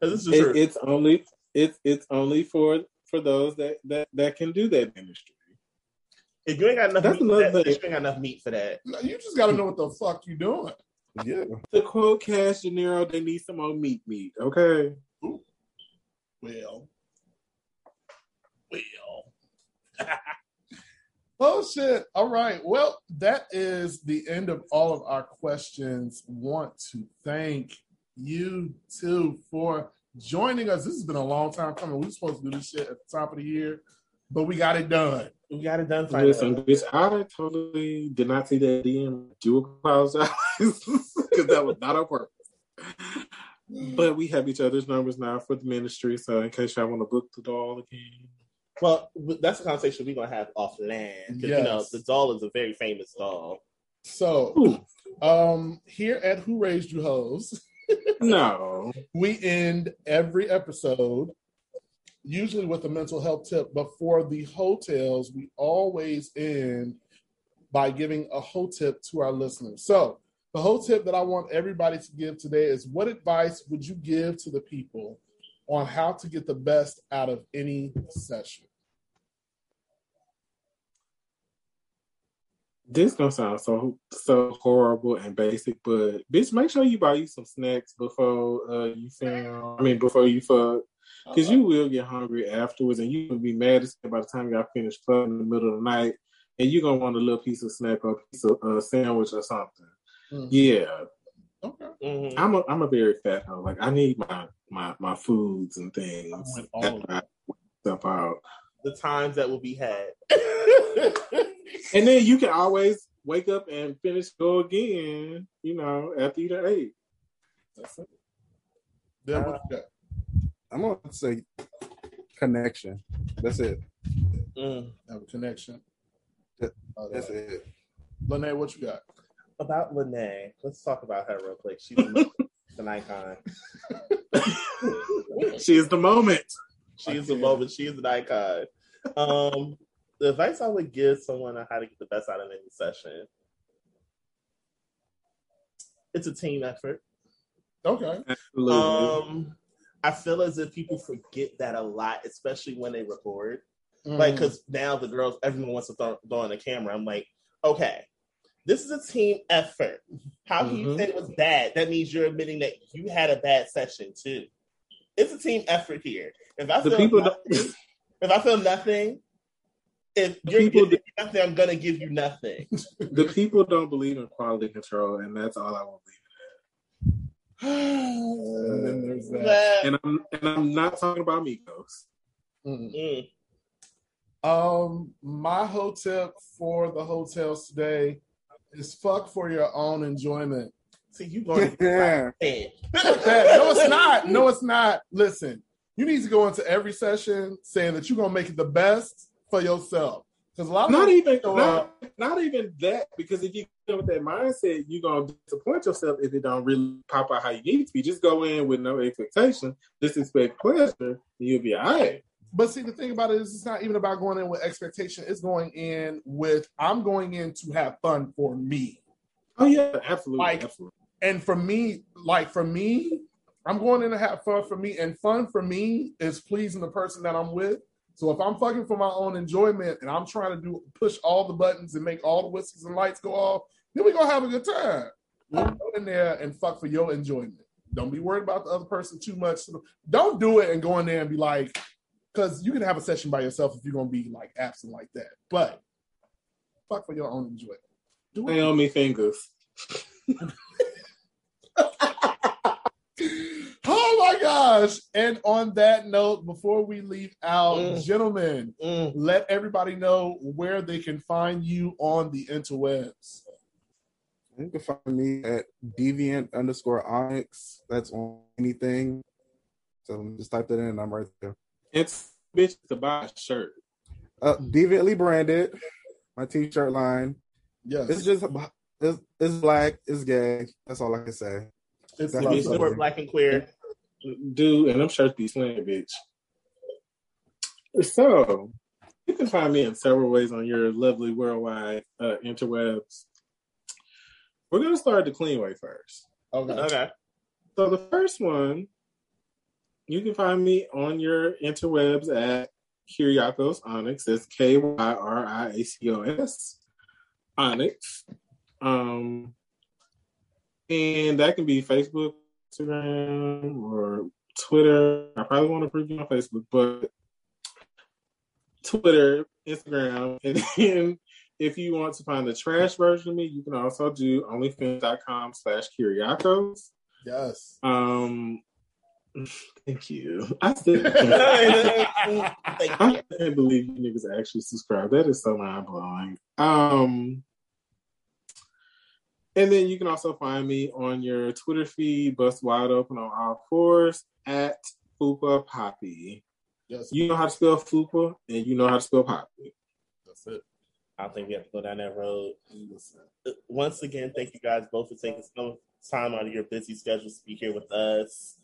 because it's It, it's only it's it's only for for those that that that can do that ministry. If you ain't got enough That's meat for another that, thing. you ain't got enough meat for that. No, You just got to know what the fuck you doing. yeah. To quote Cash De Niro, they need some more meat meat. Okay. Well, well. oh shit! All right. Well, that is the end of all of our questions. Want to thank you two for joining us. This has been a long time coming. We were supposed to do this shit at the top of the year, but we got it done. We got it done. finally. Listen, bitch, I totally did not see that DM. Do apologize because that was not on purpose. But we have each other's numbers now for the ministry, so in case y'all want to book the doll again. Well, that's a conversation we're gonna have offline. 'cause, You know, Yes. the doll is a very famous doll. So, Ooh, um, here at Who Raised You Hoes, no. we end every episode usually with a mental health tip but for the HeauxTales we always end by giving a whole tip to our listeners so the whole tip that i want everybody to give today is what advice would you give to the people on how to get the best out of any session This gonna sound so so horrible and basic, but bitch, make sure you buy you some snacks before uh you film. I mean, before you fuck, because you will get hungry afterwards, and you will be mad as hell by the time y'all finish fucking in the middle of the night, and you're gonna want a little piece of snack or a piece of uh, sandwich or something. Mhm. Yeah, okay Mhm. I'm a I'm a very fat hoe. Like I need my my my foods and things. with all of after I work stuff out. The times that will be had. And then you can always wake up and finish go again, you know, after you done ate. That's it. Then what you got? I'm gonna say connection. That's it. Mm. have a connection That- Oh, That's that- it. Lene, what you got About Lene, let's talk about her real quick. She's an an icon. She is the moment. She is a moment. She is an icon. Um, the advice I would give someone on how to get the best out of any session. It's a team effort. okay Absolutely. Um, I feel as if people forget that a lot, especially when they record. Like, because now the girls, everyone wants to throw, throw on the camera. I'm like, okay, this is a team effort. How can you Mhm. say it was bad? That means you're admitting that you had a bad session too. It's a team effort here. If I The feel people nothing, don't- if I feel nothing, if The you're people giving me nothing, I'm gonna give you nothing. the people don't believe in quality control, and that's all I will and then there's that That- And I'm and I'm not talking about Migos. Mm. Um, my whole tip for the HeauxTales today is fuck for your own enjoyment. See, you going Yeah. to that. No, it's not. No, it's not. Listen, you need to go into every session saying that you're gonna make it the best for yourself. Because a lot of Not even not, not even that, because if you go with that mindset, you're gonna disappoint yourself if it don't really pop out how you need it to be. Just go in with no expectation, just expect pleasure, and you'll be all right. But see, the thing about it is, it's not even about going in with expectation. It's going in with I'm going in to have fun for me. Oh yeah, absolutely, Like- absolutely. And for me, like for me, I'm going in to have fun for me, and fun for me is pleasing the person that I'm with. So if I'm fucking for my own enjoyment and I'm trying to do push all the buttons and make all the whistles and lights go off, then we're gonna have a good time. Go in there and fuck for your enjoyment. Don't be worried about the other person too much. Don't do it and go in there and be like, because you can have a session by yourself if you're gonna be like absent like that. But fuck for your own enjoyment. Do it. Naomi fingers. Oh my gosh. And on that note, before we leave out, Mm. gentlemen, Mm. let everybody know where they can find you on the interwebs. You can find me at deviant underscore onyx. That's on anything. So just type that in and I'm right there. It's bitch to buy a shirt. Uh, deviantly branded. My t-shirt line. Yes. It's just it's, it's black. It's gay. That's all I can say. It's That's lovely. black and queer. Dude, and them shirts be slaying, bitch. So, you can find me in several ways on your lovely worldwide uh, interwebs. We're going to start the clean way first. Okay. Okay. So, the first one, you can find me on your interwebs at Kyracios Onyx. That's K Y R I A C O S Onyx. Um, and that can be Facebook, Instagram, or Twitter. I probably want to prove you on Facebook, but Twitter, Instagram, and then if you want to find the trash version of me, you can also do onlyfans.com slash Kyracios. Yes. Um, thank you. I still I can't believe you niggas actually subscribe. That is so mind blowing. Um, and then you can also find me on your Twitter feed, bust wide open on all fours at Fupa Poppy. Yes. You know how to spell Fupa, and you know how to spell Poppy. That's it. I don't think we have to go down that road. Once again, thank you guys both for taking some time out of your busy schedules to be here with us.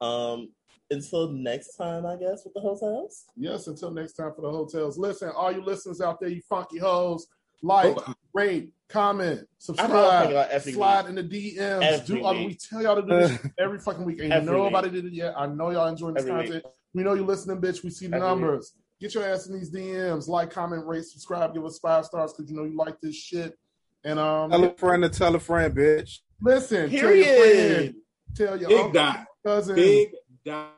Um, until next time, I guess, with the HeauxTales. Yes, until next time for the HeauxTales. Listen, all you listeners out there, you funky hoes, like, Oh, rate, comment, I know I'm subscribe, thinking about every slide week. in the DMs. Every do all, we tell y'all to do this every fucking week. And Every nobody week. did it yet. I know y'all enjoying this Every content. We know you listening, bitch. We see the Every numbers. Get your ass in these DMs. Like, comment, rate, subscribe, give us five stars because you know you like this shit. And um, Tell a friend to tell a friend, bitch. listen, tell your friend, tell your Big uncle, dot. cousin, Big dot.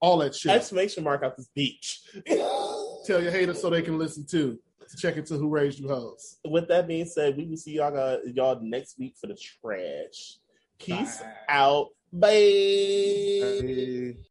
all that shit. Exclamation mark out this beach. Tell your haters so they can listen too. To check into who raised you hoes. With that being said, we will see y'all uh, y'all next week for the trash. Peace Bye. out. Bye. Hey.